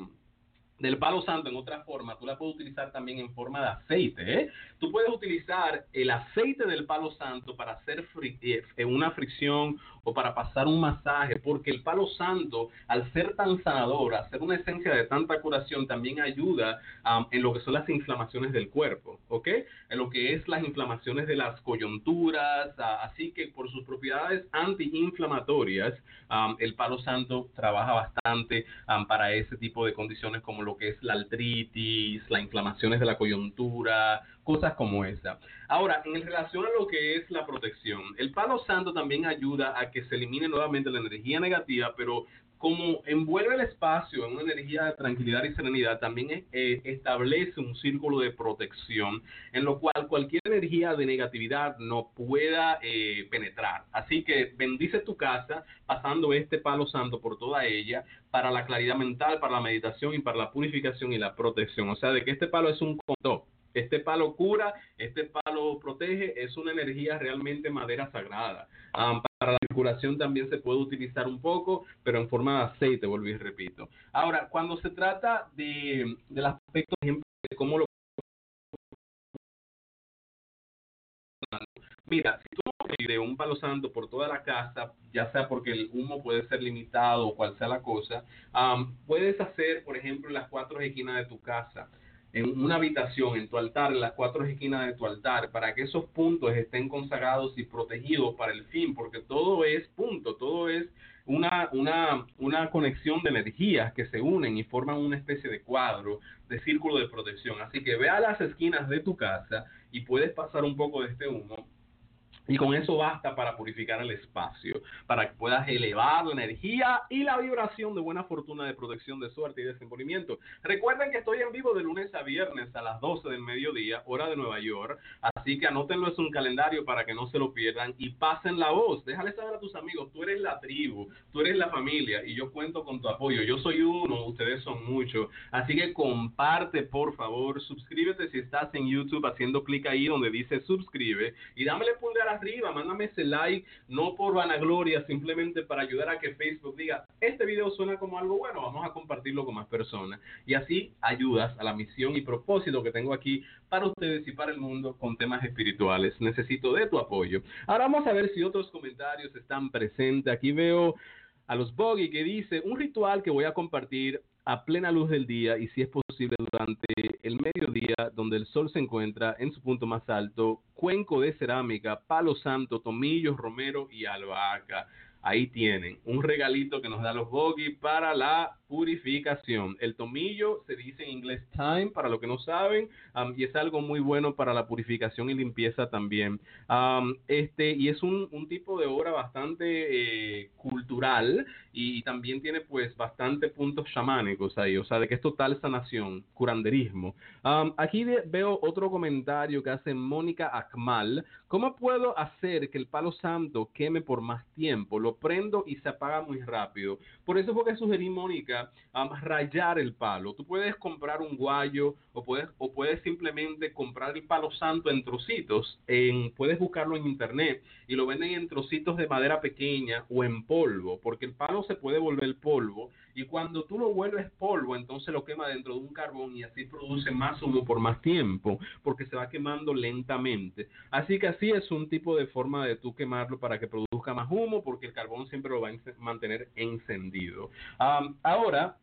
S1: del palo santo en otra forma, tú la puedes utilizar también en forma de aceite. ¿eh? Tú puedes utilizar el aceite del palo santo para hacer eh, una fricción o para pasar un masaje, porque el palo santo, al ser tan sanador, al ser una esencia de tanta curación, también ayuda um, en lo que son las inflamaciones del cuerpo, ¿ok? En lo que es las inflamaciones de las coyunturas, así que por sus propiedades antiinflamatorias, um, el palo santo trabaja bastante um, para ese tipo de condiciones como lo que es la artritis, las inflamaciones de la coyuntura, cosas como esa. Ahora, en relación a lo que es la protección, el palo santo también ayuda a que se elimine nuevamente la energía negativa, pero como envuelve el espacio en una energía de tranquilidad y serenidad, también eh, establece un círculo de protección en lo cual cualquier energía de negatividad no pueda eh, penetrar. Así que bendice tu casa pasando este palo santo por toda ella para la claridad mental, para la meditación y para la purificación y la protección. O sea, de que este palo es un control este palo cura, este palo protege, es una energía realmente madera sagrada. para la curación también se puede utilizar un poco, pero en forma de aceite, volví y repito. Ahora, cuando se trata de, del aspecto, de cómo lo... Mira, si tú de un palo santo por toda la casa, ya sea porque el humo puede ser limitado o cual sea la cosa, puedes hacer, por ejemplo, las cuatro esquinas de tu casa en una habitación, en tu altar, en las cuatro esquinas de tu altar, para que esos puntos estén consagrados y protegidos para el fin, porque todo es punto, todo es una, una, una conexión de energías que se unen y forman una especie de cuadro de círculo de protección. Así que ve a las esquinas de tu casa y puedes pasar un poco de este humo y con eso basta para purificar el espacio, para que puedas elevar la energía y la vibración de buena fortuna, de protección, de suerte y desenvolvimiento. Recuerden que estoy en vivo de lunes a viernes a las 12 del mediodía, hora de Nueva York. Así que anótenlo en un calendario para que no se lo pierdan y pasen la voz. Déjale saber a tus amigos, tú eres la tribu, tú eres la familia y yo cuento con tu apoyo. Yo soy uno, ustedes son muchos. Así que comparte, por favor, suscríbete si estás en YouTube haciendo clic ahí donde dice suscribe y dámele pulgar arriba, mándame ese like, no por vanagloria, simplemente para ayudar a que Facebook diga, este video suena como algo bueno, vamos a compartirlo con más personas. Y así ayudas a la misión y propósito que tengo aquí para ustedes y para el mundo con temas espirituales. Necesito de tu apoyo. Ahora vamos a ver si otros comentarios están presentes. Aquí veo a los Boggy que dice, un ritual que voy a compartir a plena luz del día y si es posible durante el mediodía donde el sol se encuentra en su punto más alto, cuenco de cerámica, palo santo, tomillos, romero y albahaca. Ahí tienen un regalito que nos da los Boggy para la purificación. El tomillo se dice en inglés time, para los que no saben, um, y es algo muy bueno para la purificación y limpieza también. Um, este, y es un, un, tipo de obra bastante eh, cultural y, también tiene pues bastante puntos chamánicos ahí, o sea, de que es total sanación, curanderismo. Um, aquí veo otro comentario que hace Mónica Akmal. ¿Cómo puedo hacer que el palo santo queme por más tiempo? Lo prendo y se apaga muy rápido. Por eso fue que sugerí, Mónica, a rayar el palo. Tú puedes comprar un guayo o puedes, o puedes simplemente comprar el palo santo en trocitos. En, puedes buscarlo en internet y lo venden en trocitos de madera pequeña o en polvo, porque el palo se puede volver polvo y cuando tú lo vuelves polvo, entonces lo quema dentro de un carbón y así produce más humo por más tiempo, porque se va quemando lentamente. Así que así es un tipo de forma de tú quemarlo para que produzca más humo, porque el carbón siempre lo va a mantener encendido. ahora,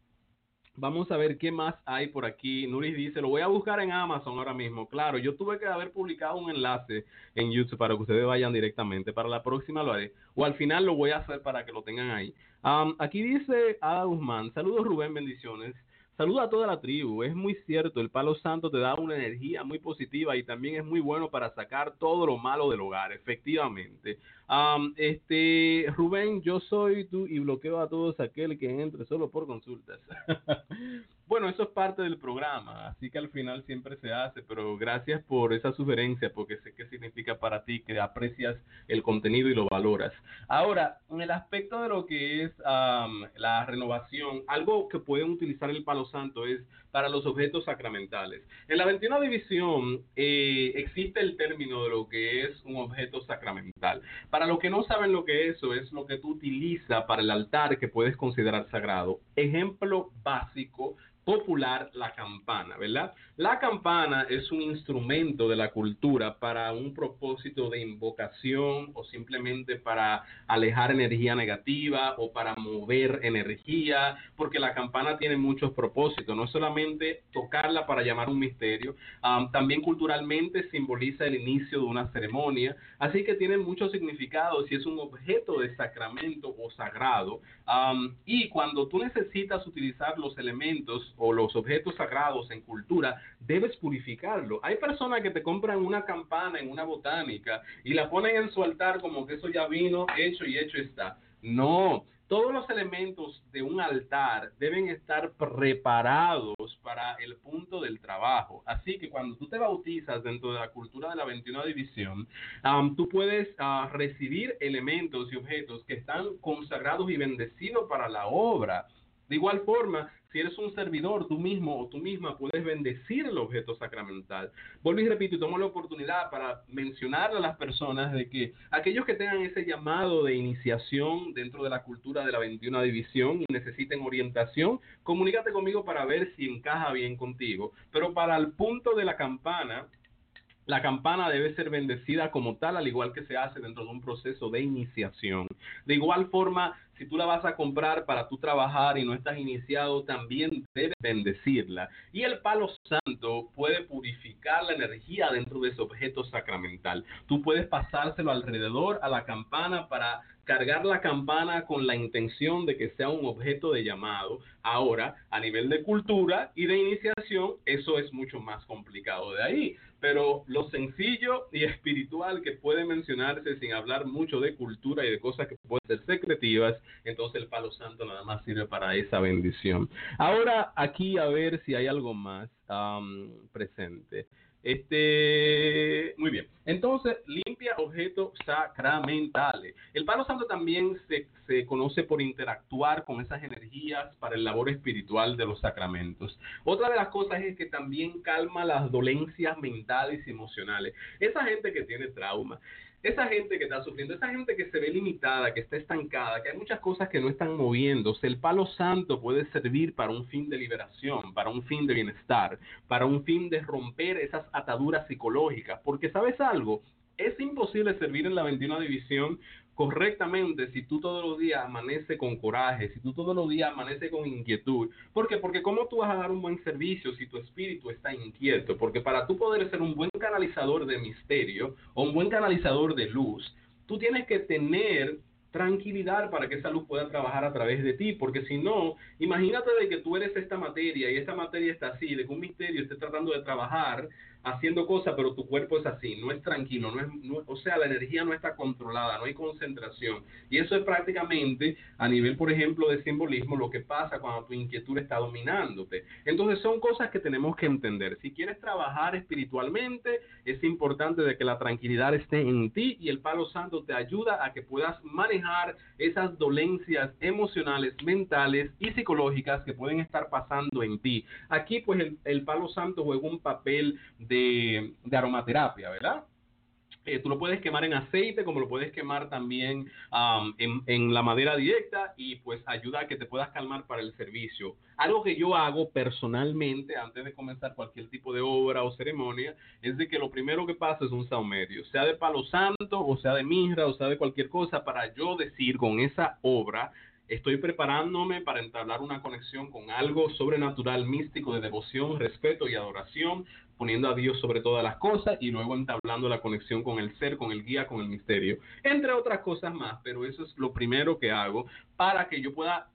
S1: Vamos a ver qué más hay por aquí. Nuris dice, lo voy a buscar en Amazon ahora mismo. Claro, yo tuve que haber publicado un enlace en YouTube para que ustedes vayan directamente. Para la próxima lo haré. O al final lo voy a hacer para que lo tengan ahí. Aquí dice Ada Guzmán, saludos Rubén, bendiciones. Saluda a toda la tribu. Es muy cierto, el palo santo te da una energía muy positiva y también es muy bueno para sacar todo lo malo del hogar, efectivamente. Este, Rubén, yo soy tú y bloqueo a todos aquel que entre solo por consultas. [LAUGHS] Bueno, eso es parte del programa, así que al final siempre se hace, pero gracias por esa sugerencia, porque sé qué significa para ti, que aprecias el contenido y lo valoras. Ahora, en el aspecto de lo que es la renovación, algo que pueden utilizar el palo santo es para los objetos sacramentales. En la 21 división eh, existe el término de lo que es un objeto sacramental. Para los que no saben lo que es eso, es lo que tú utilizas para el altar que puedes considerar sagrado. Ejemplo básico popular la campana, ¿verdad? La campana es un instrumento de la cultura para un propósito de invocación o simplemente para alejar energía negativa o para mover energía, porque la campana tiene muchos propósitos, no solamente tocarla para llamar un misterio, también culturalmente simboliza el inicio de una ceremonia, así que tiene muchos significados y es un objeto de sacramento o sagrado. y cuando tú necesitas utilizar los elementos o los objetos sagrados en cultura, debes purificarlo. Hay personas que te compran una campana en una botánica y la ponen en su altar como que eso ya vino hecho y hecho está. No, todos los elementos de un altar deben estar preparados para el punto del trabajo. Así que cuando tú te bautizas dentro de la cultura de la 21 división, tú puedes ah, recibir elementos y objetos que están consagrados y bendecidos para la obra. De igual forma, si eres un servidor, tú mismo o tú misma puedes bendecir el objeto sacramental. Vuelvo y repito, y tomo la oportunidad para mencionarle a las personas de que aquellos que tengan ese llamado de iniciación dentro de la cultura de la 21 división y necesiten orientación, comunícate conmigo para ver si encaja bien contigo. Pero para el punto de la campana, la campana debe ser bendecida como tal, al igual que se hace dentro de un proceso de iniciación. De igual forma, si tú la vas a comprar para tú trabajar y no estás iniciado, también debes bendecirla. Y el palo santo puede purificar la energía dentro de ese objeto sacramental. Tú puedes pasárselo alrededor a la campana para cargar la campana con la intención de que sea un objeto de llamado. Ahora, a nivel de cultura y de iniciación, eso es mucho más complicado de ahí. Pero lo sencillo y [LAUGHS] espiritual que puede mencionarse sin hablar mucho de cultura y de cosas que pueden ser secretivas, entonces el palo santo nada más sirve para esa bendición. Ahora aquí a ver si hay algo más presente. Este, muy bien. Entonces, limpia objetos sacramentales. El palo santo también se, se, conoce por interactuar con esas energías para el labor espiritual de los sacramentos. Otra de las cosas es que también calma las dolencias mentales y emocionales. Esa gente que tiene trauma, esa gente que está sufriendo, esa gente que se ve limitada, que está estancada, que hay muchas cosas que no están moviéndose, el palo santo puede servir para un fin de liberación, para un fin de bienestar, para un fin de romper esas ataduras psicológicas. Porque sabes algo, es imposible servir en la 21 división correctamente si tú todos los días amanece con coraje, si tú todos los días amanece con inquietud. ¿Por qué? Porque ¿cómo tú vas a dar un buen servicio si tu espíritu está inquieto? Porque para tú poder ser un buen canalizador de misterio o un buen canalizador de luz, tú tienes que tener tranquilidad para que esa luz pueda trabajar a través de ti, porque si no, imagínate de que tú eres esta materia y esta materia está así, de que un misterio esté tratando de trabajar haciendo cosas, pero tu cuerpo es así, no es tranquilo, no es, o sea, la energía no está controlada, no hay concentración. Y eso es prácticamente a nivel, por ejemplo, de simbolismo, lo que pasa cuando tu inquietud está dominándote. Entonces son cosas que tenemos que entender. Si quieres trabajar espiritualmente, es importante de que la tranquilidad esté en ti y el palo santo te ayuda a que puedas manejar esas dolencias emocionales, mentales y psicológicas que pueden estar pasando en ti. Aquí pues el, el palo santo juega un papel de, aromaterapia, ¿verdad? Eh, tú lo puedes quemar en aceite, como lo puedes quemar también en, en, la madera directa y pues ayuda a que te puedas calmar para el servicio. Algo que yo hago personalmente antes de comenzar cualquier tipo de obra o ceremonia es de que lo primero que pasa es un saumerio, sea de palo santo o sea de mirra o sea de cualquier cosa para yo decir con esa obra Estoy preparándome para entablar una conexión con algo sobrenatural, místico, de devoción, respeto y adoración, poniendo a Dios sobre todas las cosas y luego entablando la conexión con el ser, con el guía, con el misterio, entre otras cosas más. Pero eso es lo primero que hago para que yo pueda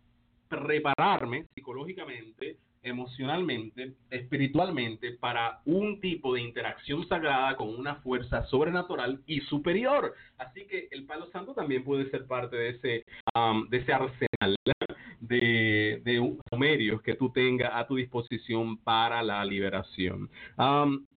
S1: prepararme psicológicamente emocionalmente, espiritualmente, para un tipo de interacción sagrada con una fuerza sobrenatural y superior. Así que el palo santo también puede ser parte de ese, um, de ese arsenal de, de medios que tú tengas a tu disposición para la liberación.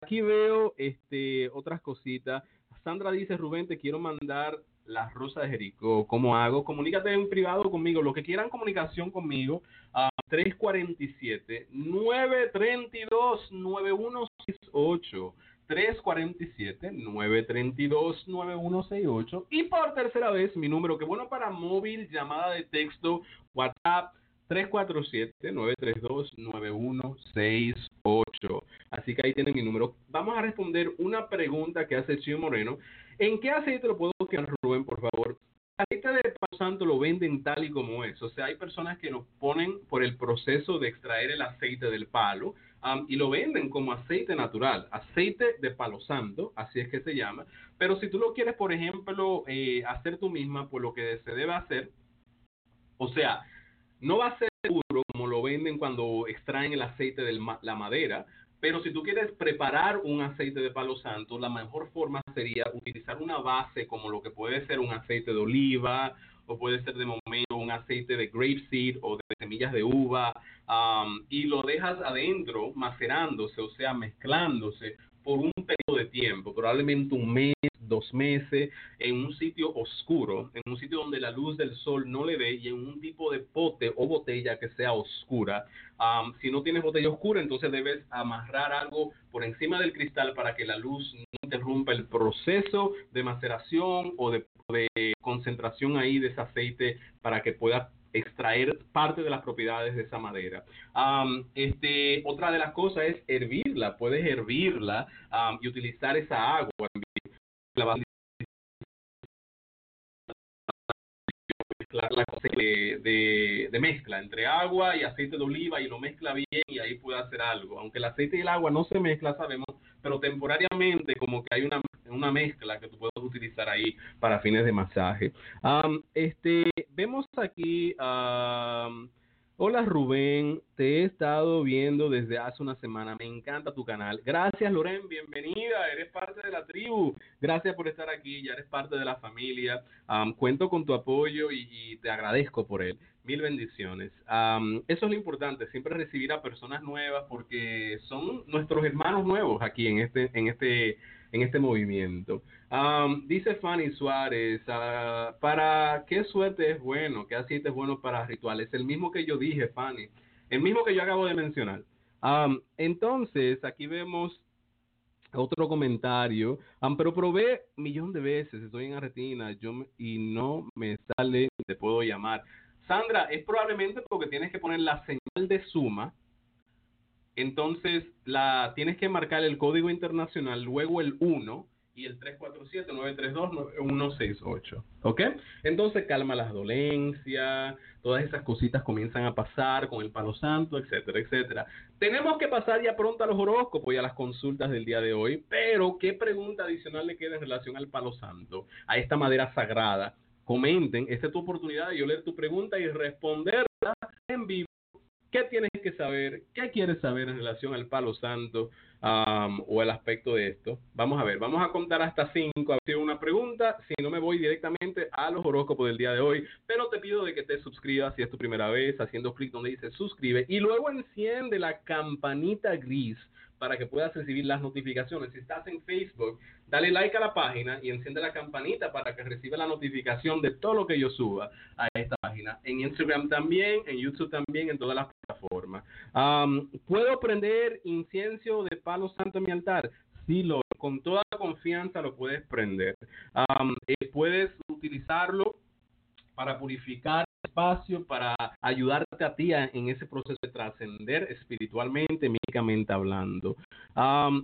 S1: Aquí veo este, otras cositas. Sandra dice, Rubén, te quiero mandar las Rosas de Jericó. ¿Cómo hago? Comunícate en privado conmigo. Lo que quieran comunicación conmigo, a 347-932-9168. 347-932-9168. Y por tercera vez, mi número, que bueno para móvil, llamada de texto, WhatsApp 347-932-9168. Así que ahí tienen mi número. Vamos a responder una pregunta que hace Chio Moreno. ¿En qué aceite lo puedo quedar, Rubén, por favor? Aceite de palo santo lo venden tal y como es. O sea, hay personas que lo ponen por el proceso de extraer el aceite del palo y lo venden como aceite natural, aceite de palo santo, así es que se llama. Pero si tú lo quieres, por ejemplo, eh, hacer tú misma, pues lo que se debe hacer, o sea, no va a ser seguro como lo venden cuando extraen el aceite de la madera, pero si tú quieres preparar un aceite de palo santo, la mejor forma sería utilizar una base como lo que puede ser un aceite de oliva o puede ser de momento un aceite de grapeseed o de semillas de uva um, y lo dejas adentro macerándose, o sea, mezclándose por un periodo de tiempo, probablemente un mes, dos meses, en un sitio oscuro, en un sitio donde la luz del sol no le ve y en un tipo de pote o botella que sea oscura. si no tienes botella oscura, entonces debes amarrar algo por encima del cristal para que la luz no interrumpa el proceso de maceración o de, de concentración ahí de ese aceite para que pueda extraer parte de las propiedades de esa madera. este, otra de las cosas es hervirla. Puedes hervirla y utilizar esa agua. La de, de, mezcla entre agua y aceite de oliva y lo mezcla bien y ahí puede hacer algo. Aunque el aceite y el agua no se mezcla, sabemos, pero temporariamente como que hay una una mezcla que tú puedes utilizar ahí para fines de masaje. este, vemos aquí, hola Rubén, te he estado viendo desde hace una semana, me encanta tu canal. Gracias Loren, bienvenida, eres parte de la tribu. Gracias por estar aquí, ya eres parte de la familia. cuento con tu apoyo y te agradezco por él. Mil bendiciones. eso es lo importante, siempre recibir a personas nuevas porque son nuestros hermanos nuevos aquí en este, en este, en este movimiento. dice Fanny Suárez, ah, ¿para qué suerte es bueno? ¿Qué aceite es bueno para rituales? El mismo que yo dije, Fanny. El mismo que yo acabo de mencionar. entonces, aquí vemos otro comentario, pero probé millón de veces, estoy en Argentina yo, y no me sale, te puedo llamar. Sandra, es probablemente porque tienes que poner la señal de suma. Entonces, la tienes que marcar el código internacional, luego el 1 y el 347-932-9168. ¿Ok? Entonces, calma las dolencias, todas esas cositas comienzan a pasar con el palo santo, etcétera, etcétera. Tenemos que pasar ya pronto a los horóscopos y a las consultas del día de hoy, pero ¿qué pregunta adicional le queda en relación al palo santo, a esta madera sagrada? comenten. Esta es tu oportunidad de yo leer tu pregunta y responderla en vivo. ¿Qué tienes que saber? ¿Qué quieres saber en relación al palo santo o el aspecto de esto? Vamos a ver, vamos a contar hasta cinco. Ha sido una pregunta, si no me voy directamente a los horóscopos del día de hoy, pero te pido de que te suscribas si es tu primera vez, haciendo clic donde dice suscribe y luego enciende la campanita gris para que puedas recibir las notificaciones. Si estás en Facebook, dale like a la página y enciende la campanita para que reciba la notificación de todo lo que yo suba a esta página. En Instagram también, en YouTube también, en todas las plataformas. ¿Puedo prender incienso de palo santo en mi altar? Sí, lo, con toda confianza lo puedes prender. Eh, puedes utilizarlo para purificar espacio para ayudarte a ti en ese proceso de trascender espiritualmente, médicamente hablando.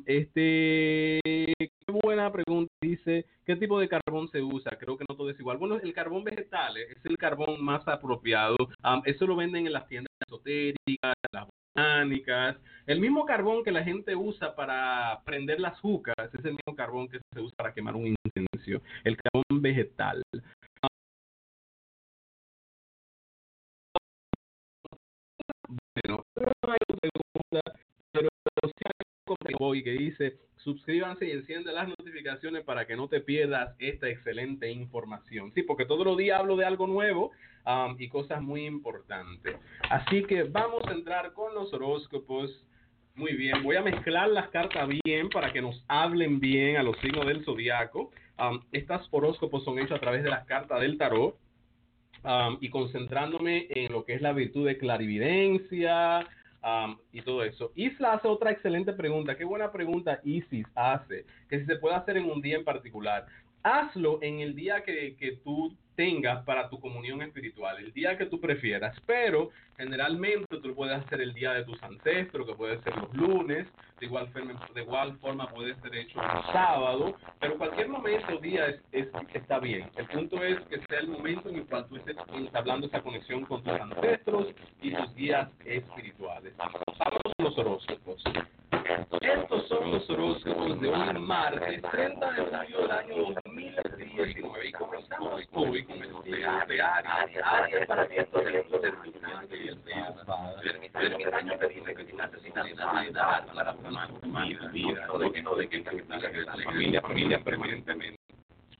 S1: este, qué buena pregunta. Dice, ¿qué tipo de carbón se usa? Creo que no todo es igual. Bueno, el carbón vegetal es el carbón más apropiado. eso lo venden en las tiendas esotéricas, las botánicas. El mismo carbón que la gente usa para prender las jucas es el mismo carbón que se usa para quemar un incendio. El carbón vegetal. Bueno, no hay pregunta, pero que dice, suscríbanse y enciende las notificaciones para que no te pierdas esta excelente información. Sí, porque todos los días hablo de algo nuevo um, y cosas muy importantes. Así que vamos a entrar con los horóscopos. Muy bien, voy a mezclar las cartas bien para que nos hablen bien a los signos del zodiaco. Um, estas horóscopos son hechos a través de las cartas del tarot y concentrándome en lo que es la virtud de clarividencia y todo eso. Isla hace otra excelente pregunta. Qué buena pregunta Isis hace. Que si se puede hacer en un día en particular. Hazlo en el día que, que tú tengas para tu comunión espiritual, el día que tú prefieras, pero generalmente tú puedes hacer el día de tus ancestros, que puede ser los lunes, de igual, de igual forma puede ser hecho un sábado, pero cualquier momento, día es, está bien. El punto es que sea el momento en el cual tú estés entablando esa conexión con tus ancestros y tus guías espirituales. A los horóscopos. Estos son los horóscopos de un martes 30 de julio del año 2019 y comenzamos hoy con el día de Aries. Aries para que esto de y el ermitaño que dice que si necesitas ayudar para formar vida, vida, de que no de que la familia, familia permanentemente.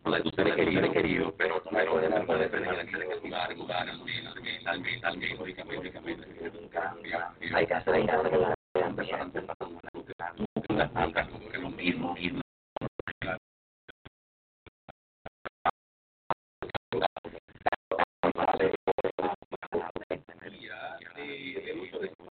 S1: No de ser querido, querido, pero no puedes puedes permanecer en el lugar, lugar, al menos, lógicamente, hay que hacer, hay que hacer lo mismo,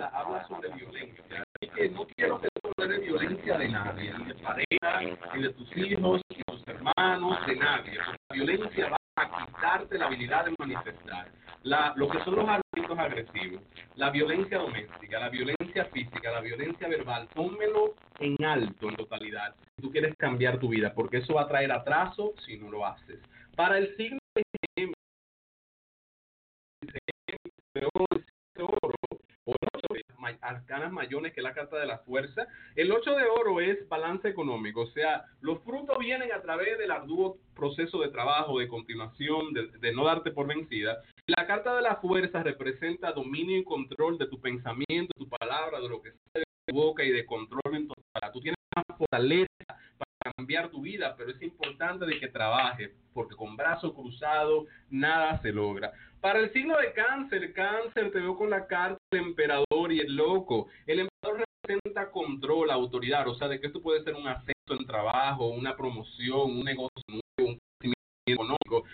S1: habla sobre violencia. que no quiero que de violencia de nadie, ni de pareja, ni de tus hijos, ni de tus hermanos, de nadie. La violencia va a quitarte la habilidad de manifestar. La, lo que son los hábitos agresivos, la violencia doméstica, la violencia física, la violencia verbal, pónmelo en alto en totalidad si tú quieres cambiar tu vida, porque eso va a traer atraso si no lo haces. Para el signo de arcanas mayores, que es la carta de la fuerza. El 8 de oro es balance económico, o sea, los frutos vienen a través del arduo proceso de trabajo, de continuación, de, no darte por vencida. La carta de la fuerza representa dominio y control de tu pensamiento, de tu palabra, de lo que sale de tu boca y de control en tu Tú tienes una fortaleza cambiar tu vida, pero es importante de que trabajes, porque con brazo cruzado nada se logra. Para el signo de cáncer, cáncer, te veo con la carta del emperador y el loco. El emperador representa control, autoridad, o sea, de que esto puede ser un ascenso en trabajo, una promoción, un negocio nuevo, un crecimiento económico.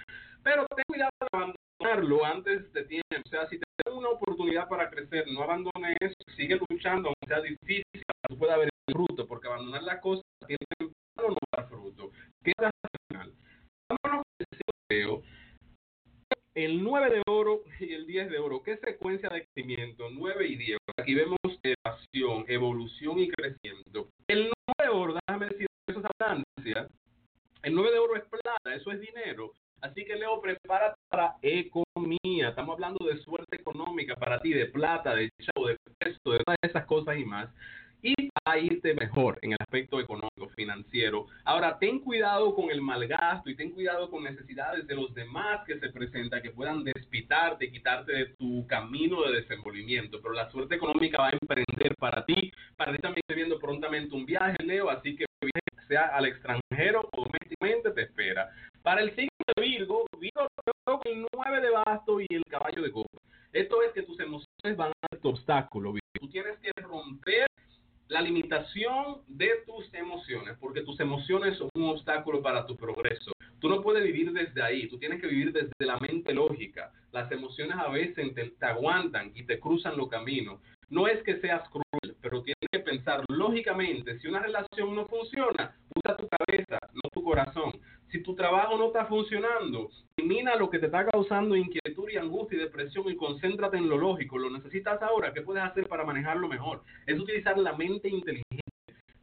S1: Pero ten cuidado de abandonarlo antes de tiempo. O sea, si te da una oportunidad para crecer, no abandones sigue luchando, aunque sea difícil, tú puedas ver el fruto, porque abandonar la cosa tiene no dar fruto. Queda al final. Vámonos con el 9 de oro y el 10 de oro. ¿Qué secuencia de crecimiento? 9 y 10. Aquí vemos elevación, evolución y crecimiento. El 9 de oro, déjame decir, eso es abundancia. El 9 de oro es plata, eso es dinero. Así que Leo, prepárate para economía. Estamos hablando de suerte económica para ti, de plata, de chavo, de peso, de todas esas cosas y más y a irte mejor en el aspecto económico, financiero. Ahora, ten cuidado con el mal gasto y ten cuidado con necesidades de los demás que se presentan, que puedan despitarte, quitarte de tu camino de desenvolvimiento. Pero la suerte económica va a emprender para ti. Para ti también estoy viendo prontamente un viaje, Leo, así que sea al extranjero o domésticamente te espera. Para el signo de Virgo, Virgo con el 9 de basto y el caballo de copa. Esto es que tus emociones van a tu obstáculo. Virgo. Tú tienes que la limitación de tus emociones, porque tus emociones son un obstáculo para tu progreso. Tú no puedes vivir desde ahí, tú tienes que vivir desde la mente lógica. Las emociones a veces te, aguantan y te cruzan los caminos. No es que seas cruel, pero tienes que pensar lógicamente, si una relación no funciona, usa tu cabeza, no tu corazón. Si tu trabajo no está funcionando, elimina lo que te está causando inquietud y angustia y depresión y concéntrate en lo lógico. Lo necesitas ahora. ¿Qué puedes hacer para manejarlo mejor? Es utilizar la mente inteligente,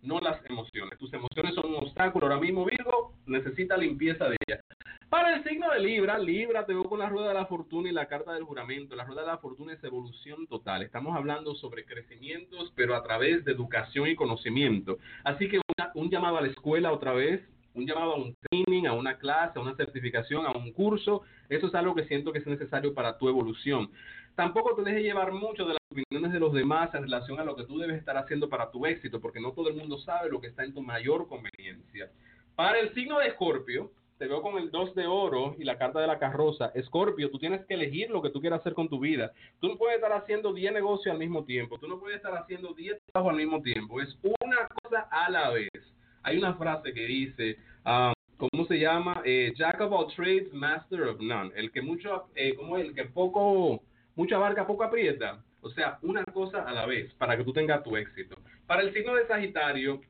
S1: no las emociones. Tus emociones son un obstáculo. Ahora mismo, Virgo, necesita limpieza de ellas. Para el signo de Libra, Libra, te veo con la rueda de la fortuna y la carta del juramento. La rueda de la fortuna es evolución total. Estamos hablando sobre crecimientos, pero a través de educación y conocimiento. Así que un llamado a la escuela otra vez, un llamado a un training, a una clase, a una certificación, a un curso. Eso es algo que siento que es necesario para tu evolución. Tampoco te dejes llevar mucho de las opiniones de los demás en relación a lo que tú debes estar haciendo para tu éxito, porque no todo el mundo sabe lo que está en tu mayor conveniencia. Para el signo de Escorpio, te veo con el 2 de oro y la carta de la carroza. Escorpio, tú tienes que elegir lo que tú quieras hacer con tu vida. Tú no puedes estar haciendo 10 negocios al mismo tiempo. Tú no puedes estar haciendo 10 trabajos al mismo tiempo. Es una cosa a la vez. Hay una frase que dice, um, ¿cómo se llama? Eh, Jack of all trades, master of none. El que mucho, eh, como el que poco, mucha barca, poco aprieta. O sea, una cosa a la vez para que tú tengas tu éxito. Para el signo de Sagitario,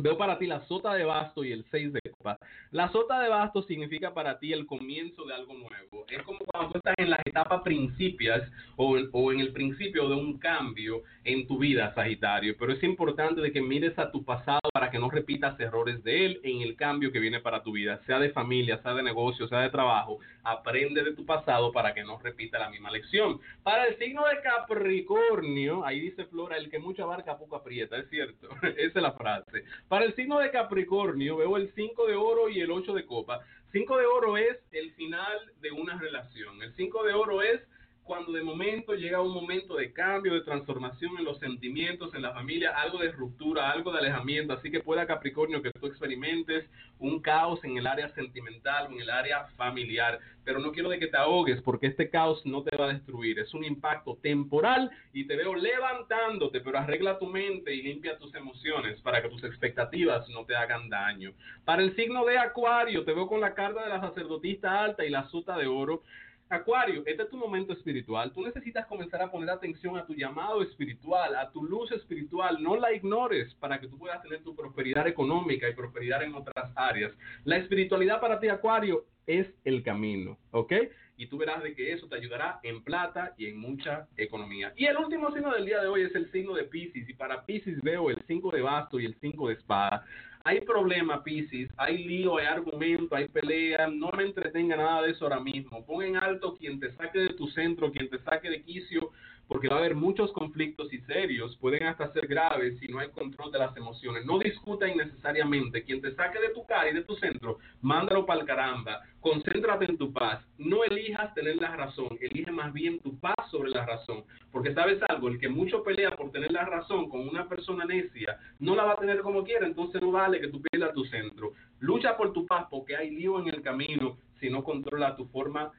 S1: Veo para ti la sota de basto y el 6 de copa. La sota de basto significa para ti el comienzo de algo nuevo. Es como cuando tú estás en las etapas principias o, o, en el principio de un cambio en tu vida, Sagitario. Pero es importante de que mires a tu pasado para que no repitas errores de él en el cambio que viene para tu vida, sea de familia, sea de negocio, sea de trabajo. Aprende de tu pasado para que no repita la misma lección. Para el signo de Capricornio, ahí dice Flora, el que mucha barca poco aprieta, es cierto. [LAUGHS] Esa es la frase. Para el signo de Capricornio veo el 5 de oro y el 8 de copa. 5 de oro es el final de una relación. El 5 de oro es cuando de momento llega un momento de cambio, de transformación en los sentimientos, en la familia, algo de ruptura, algo de alejamiento. Así que pueda Capricornio que tú experimentes un caos en el área sentimental o en el área familiar. Pero no quiero de que te ahogues porque este caos no te va a destruir. Es un impacto temporal y te veo levantándote, pero arregla tu mente y limpia tus emociones para que tus expectativas no te hagan daño. Para el signo de Acuario, te veo con la carta de la sacerdotista alta y la suta de oro. Acuario, este es tu momento espiritual. Tú necesitas comenzar a poner atención a tu llamado espiritual, a tu luz espiritual. No la ignores para que tú puedas tener tu prosperidad económica y prosperidad en otras áreas. La espiritualidad para ti, Acuario, es el camino, ¿ok? Y tú verás de que eso te ayudará en plata y en mucha economía. Y el último signo del día de hoy es el signo de Pisces. Y para Pisces veo el 5 de basto y el 5 de espada. Hay problema, Pisces, hay lío, hay argumento, hay pelea, no me entretenga nada de eso ahora mismo. Pon en alto quien te saque de tu centro, quien te saque de quicio, porque va a haber muchos conflictos y serios, pueden hasta ser graves si no hay control de las emociones. No discuta innecesariamente. Quien te saque de tu cara y de tu centro, mándalo para el caramba. Concéntrate en tu paz. No elijas tener la razón, elige más bien tu paz sobre la razón. Porque sabes algo, el que mucho pelea por tener la razón con una persona necia, no la va a tener como quiera, entonces no vale que tú pierdas tu centro. Lucha por tu paz porque hay lío en el camino si no controla tu forma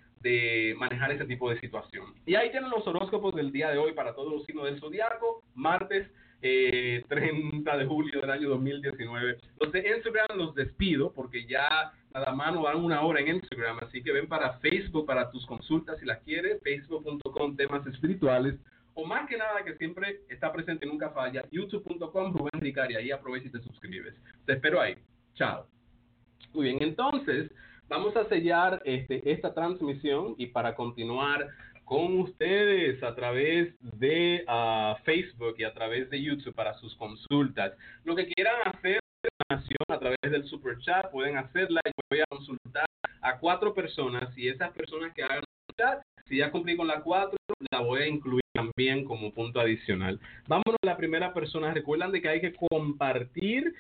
S1: manejar ese tipo de situación. Y ahí tienen los horóscopos del día de hoy para todos los signos del zodiaco, martes eh, [LAUGHS] 30 de julio del año 2019. Los de Instagram los despido porque ya nada más nos dan una hora en Instagram, así que ven para Facebook para tus consultas si las quieres, facebook.com temas espirituales o más que nada que siempre está presente nunca falla, youtube.com Rubén Ricari, ahí aprovecha y te suscribes. Te espero ahí. Chao. Muy bien, entonces vamos a sellar este, esta transmisión y para continuar con ustedes a través de uh, Facebook y a través de YouTube para sus consultas. Lo que quieran hacer a través del super chat pueden hacerla y voy a consultar a cuatro personas y esas personas que hagan chat, si ya cumplí con la cuatro, la voy a incluir también como punto adicional. Vámonos a la primera persona. Recuerdan de que hay que compartir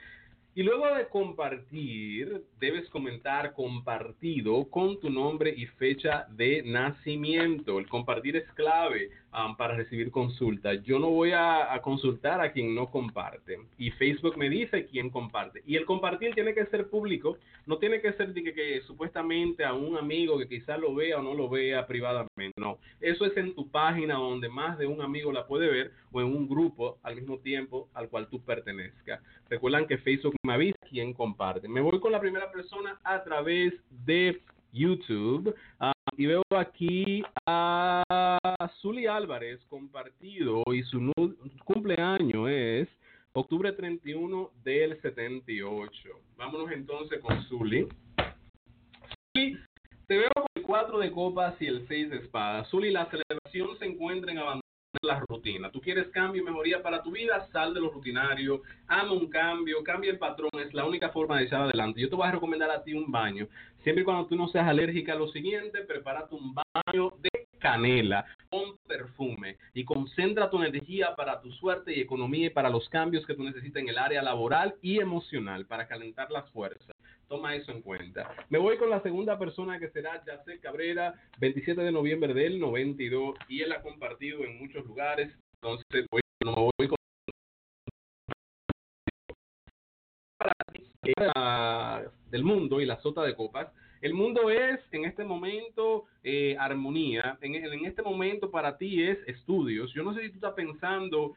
S1: y luego de compartir, debes comentar compartido con tu nombre y fecha de nacimiento. El compartir es clave um, para recibir consulta. Yo no voy a, consultar a quien no comparte. Y Facebook me dice quién comparte. Y el compartir tiene que ser público. No tiene que ser de que, supuestamente a un amigo que quizás lo vea o no lo vea privadamente. No. Eso es en tu página donde más de un amigo la puede ver o en un grupo al mismo tiempo al cual tú pertenezcas. Recuerdan que Facebook me avisa quién comparte. Me voy con la primera persona a través de YouTube ah, y veo aquí a Zuli Álvarez compartido y su cumpleaños es octubre 31 del 78. Vámonos entonces con Zuli. Zuli, te veo con el 4 de copas y el 6 de espadas. Zuli, la celebración se encuentra en abandono la rutina. Tú quieres cambio y mejoría para tu vida, sal de lo rutinario, ama un cambio, cambia el patrón, es la única forma de echar adelante. Yo te voy a recomendar a ti un baño. Siempre y cuando tú no seas alérgica a lo siguiente, prepárate un baño de canela con perfume y concentra tu energía para tu suerte y economía y para los cambios que tú necesitas en el área laboral y emocional para calentar las fuerzas. Toma eso en cuenta. Me voy con la segunda persona que será Yacel Cabrera, 27 de noviembre del 92, y él ha compartido en muchos lugares. Entonces, voy, no voy con del mundo y la sota de copas. El mundo es en este momento eh, armonía. En, en, este momento para ti es estudios. Yo no sé si tú estás pensando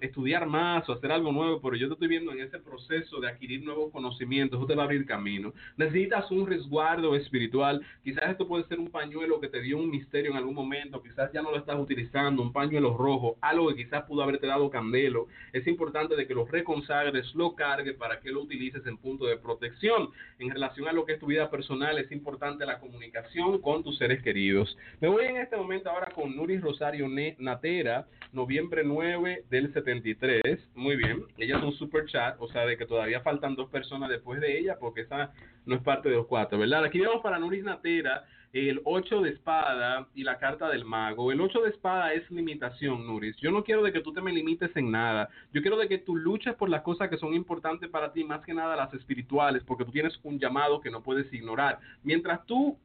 S1: estudiar más o hacer algo nuevo, pero yo te estoy viendo en ese proceso de adquirir nuevos conocimientos. Eso te va a abrir camino. Necesitas un resguardo espiritual. Quizás esto puede ser un pañuelo que te dio un misterio en algún momento. Quizás ya no lo estás utilizando, un pañuelo rojo, algo que quizás pudo haberte dado candelo. Es importante de que lo reconsagres, lo cargues para que lo utilices en punto de protección. En relación a lo que es tu vida personal, es importante la comunicación con tus seres queridos. Me voy en este momento ahora con Nuris Rosario Natera, noviembre 9 del 73. Muy bien, ella es un super chat, o sea, de que todavía faltan dos personas después de ella, porque esa no es parte de los cuatro, ¿verdad? Aquí vemos para Nuris Natera el 8 de espada y la carta del mago. El 8 de espada es limitación, Nuris. Yo no quiero de que tú te me limites en nada. Yo quiero de que tú luches por las cosas que son importantes para ti, más que nada las espirituales, porque tú tienes un llamado que no puedes ignorar. Mientras tú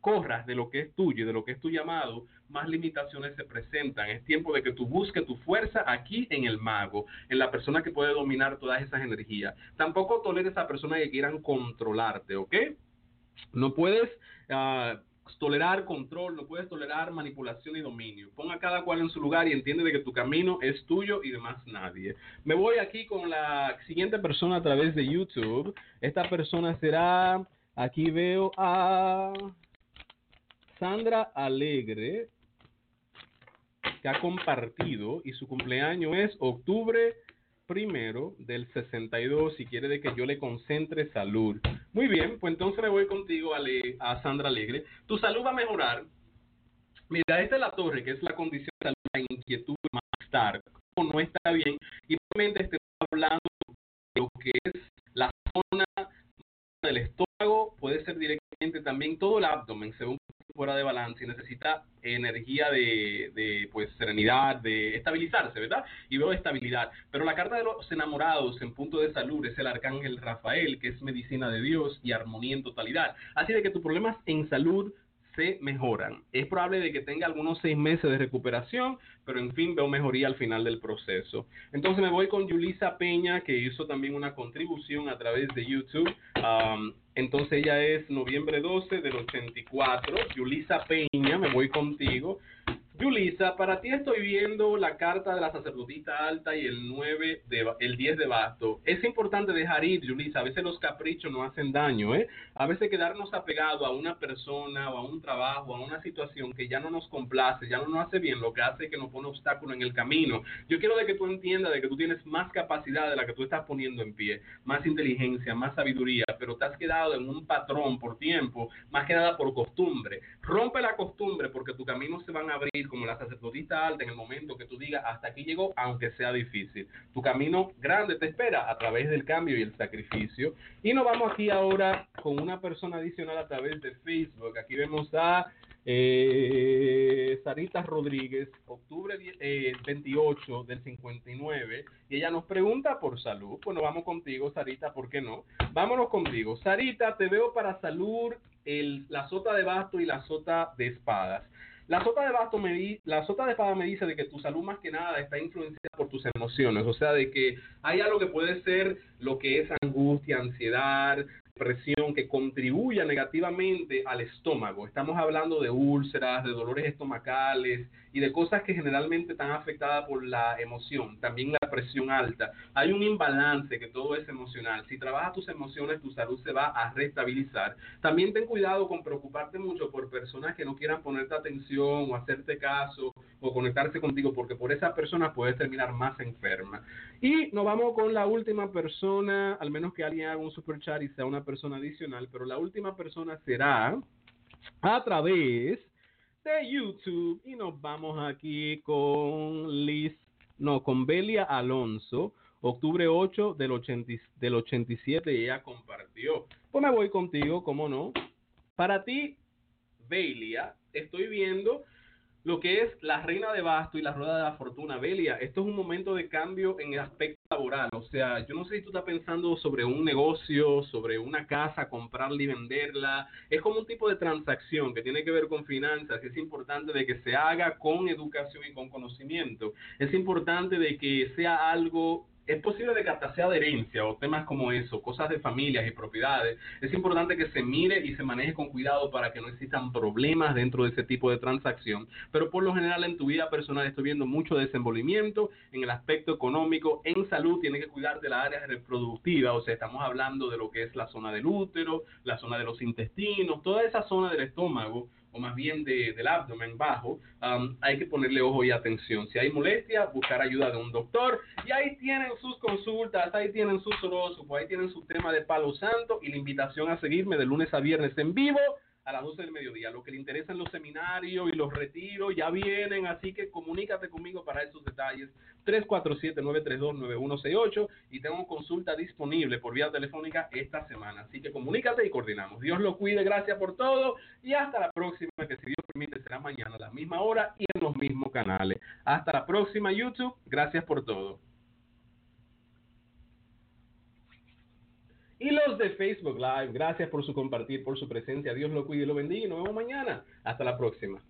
S1: corras de lo que es tuyo y de lo que es tu llamado, más limitaciones se presentan. Es tiempo de que tú busques tu fuerza aquí en el mago, en la persona que puede dominar todas esas energías. Tampoco toleres a personas que quieran controlarte, ¿ok? No puedes uh, tolerar control, no puedes tolerar manipulación y dominio. Pon a cada cual en su lugar y entiende de que tu camino es tuyo y de más nadie. Me voy aquí con la siguiente persona a través de YouTube. Esta persona será, aquí veo a Sandra Alegre, que ha compartido y su cumpleaños es octubre primero del 62 y quiere de que yo le concentre salud. Muy bien, pues entonces me voy contigo a, a Sandra Alegre. Tu salud va a mejorar. Mira, esta es la torre, que es la condición de salud, la inquietud, estar, no está bien. Y probablemente estemos hablando de lo que es la zona del estómago, puede ser directamente también todo el abdomen, según fuera de balance y necesita energía de, de, pues serenidad, de estabilizarse, ¿verdad? Y veo estabilidad. Pero la carta de los enamorados en punto de salud es el arcángel Rafael, que es medicina de Dios y armonía en totalidad. Así de que tus problemas en salud se mejoran. Es probable de que tenga algunos seis meses de recuperación, pero en fin veo mejoría al final del proceso. Entonces me voy con Yulisa Peña, que hizo también una contribución a través de YouTube. Entonces ella es noviembre 12 del 84. Yulisa Peña, me voy contigo. Yulisa, para ti estoy viendo la carta de la sacerdotita alta y el 9 de, el 10 de basto. Es importante dejar ir, Yulisa. A veces los caprichos no hacen daño, ¿eh? A veces quedarnos apegados a una persona o a un trabajo, a una situación que ya no nos complace, ya no nos hace bien, lo que hace que nos pone obstáculo en el camino. Yo quiero de que tú entiendas de que tú tienes más capacidad de la que tú estás poniendo en pie, más inteligencia, más sabiduría, pero te has quedado en un patrón por tiempo, más que nada por costumbre. Rompe la costumbre porque tu camino se van a abrir como la sacerdotista alta en el momento que tú digas hasta aquí llegó, aunque sea difícil. Tu camino grande te espera a través del cambio y el sacrificio. Y nos vamos aquí ahora con una persona adicional a través de Facebook. Aquí vemos a eh, Sarita Rodríguez, octubre 28 eh, del 59, y ella nos pregunta por salud. Bueno, vamos contigo, Sarita, ¿por qué no? Vámonos contigo. Sarita, te veo para salud la sota de basto y la sota de espadas. La sota de basto me la sota de espada me dice de que tu salud más que nada está influenciada por tus emociones, o sea, de que hay algo que puede ser lo que es angustia, ansiedad, presión que contribuya negativamente al estómago. Estamos hablando de úlceras, de dolores estomacales y de cosas que generalmente están afectadas por la emoción, también la presión alta. Hay un imbalance que todo es emocional. Si trabajas tus emociones, tu salud se va a restabilizar. También ten cuidado con preocuparte mucho por personas que no quieran ponerte atención o hacerte caso o conectarse contigo, porque por esa persona puedes terminar más enferma. Y nos vamos con la última persona, al menos que alguien haga un super chat y sea una persona adicional, pero la última persona será a través de YouTube y nos vamos aquí con Liz, no, con Belia Alonso, octubre 8 del, 80, del 87 y ella compartió. Pues me voy contigo, ¿cómo no? Para ti, Belia, estoy viendo lo que es la reina de basto y la rueda de la fortuna. Belia, esto es un momento de cambio en el aspecto laboral. O sea, yo no sé si tú estás pensando sobre un negocio, sobre una casa, comprarla y venderla. Es como un tipo de transacción que tiene que ver con finanzas. Es importante de que se haga con educación y con conocimiento. Es importante de que sea algo es posible de que hasta sea de herencia o temas como eso, cosas de familias y propiedades. Es importante que se mire y se maneje con cuidado para que no existan problemas dentro de ese tipo de transacción. Pero por lo general en tu vida personal estoy viendo mucho desenvolvimiento en el aspecto económico. En salud tiene que cuidar de la área reproductiva, o sea, estamos hablando de lo que es la zona del útero, la zona de los intestinos, toda esa zona del estómago o más bien de, del abdomen bajo, um, hay que ponerle ojo y atención. Si hay molestia, buscar ayuda de un doctor. Y ahí tienen sus consultas, ahí tienen sus horóscopos, ahí tienen su tema de palo santo y la invitación a seguirme de lunes a viernes en vivo a las 12 del mediodía. Lo que le interesan los seminarios y los retiros ya vienen, así que comunícate conmigo para esos detalles. 347-932-9168 y tengo consulta disponible por vía telefónica esta semana. Así que comunícate y coordinamos. Dios lo cuide, gracias por todo y hasta la próxima, que si Dios permite será mañana a la misma hora y en los mismos canales. Hasta la próxima YouTube, gracias por todo. Y los de Facebook Live, gracias por su compartir, por su presencia. Dios lo cuide y lo bendiga y nos vemos mañana. Hasta la próxima.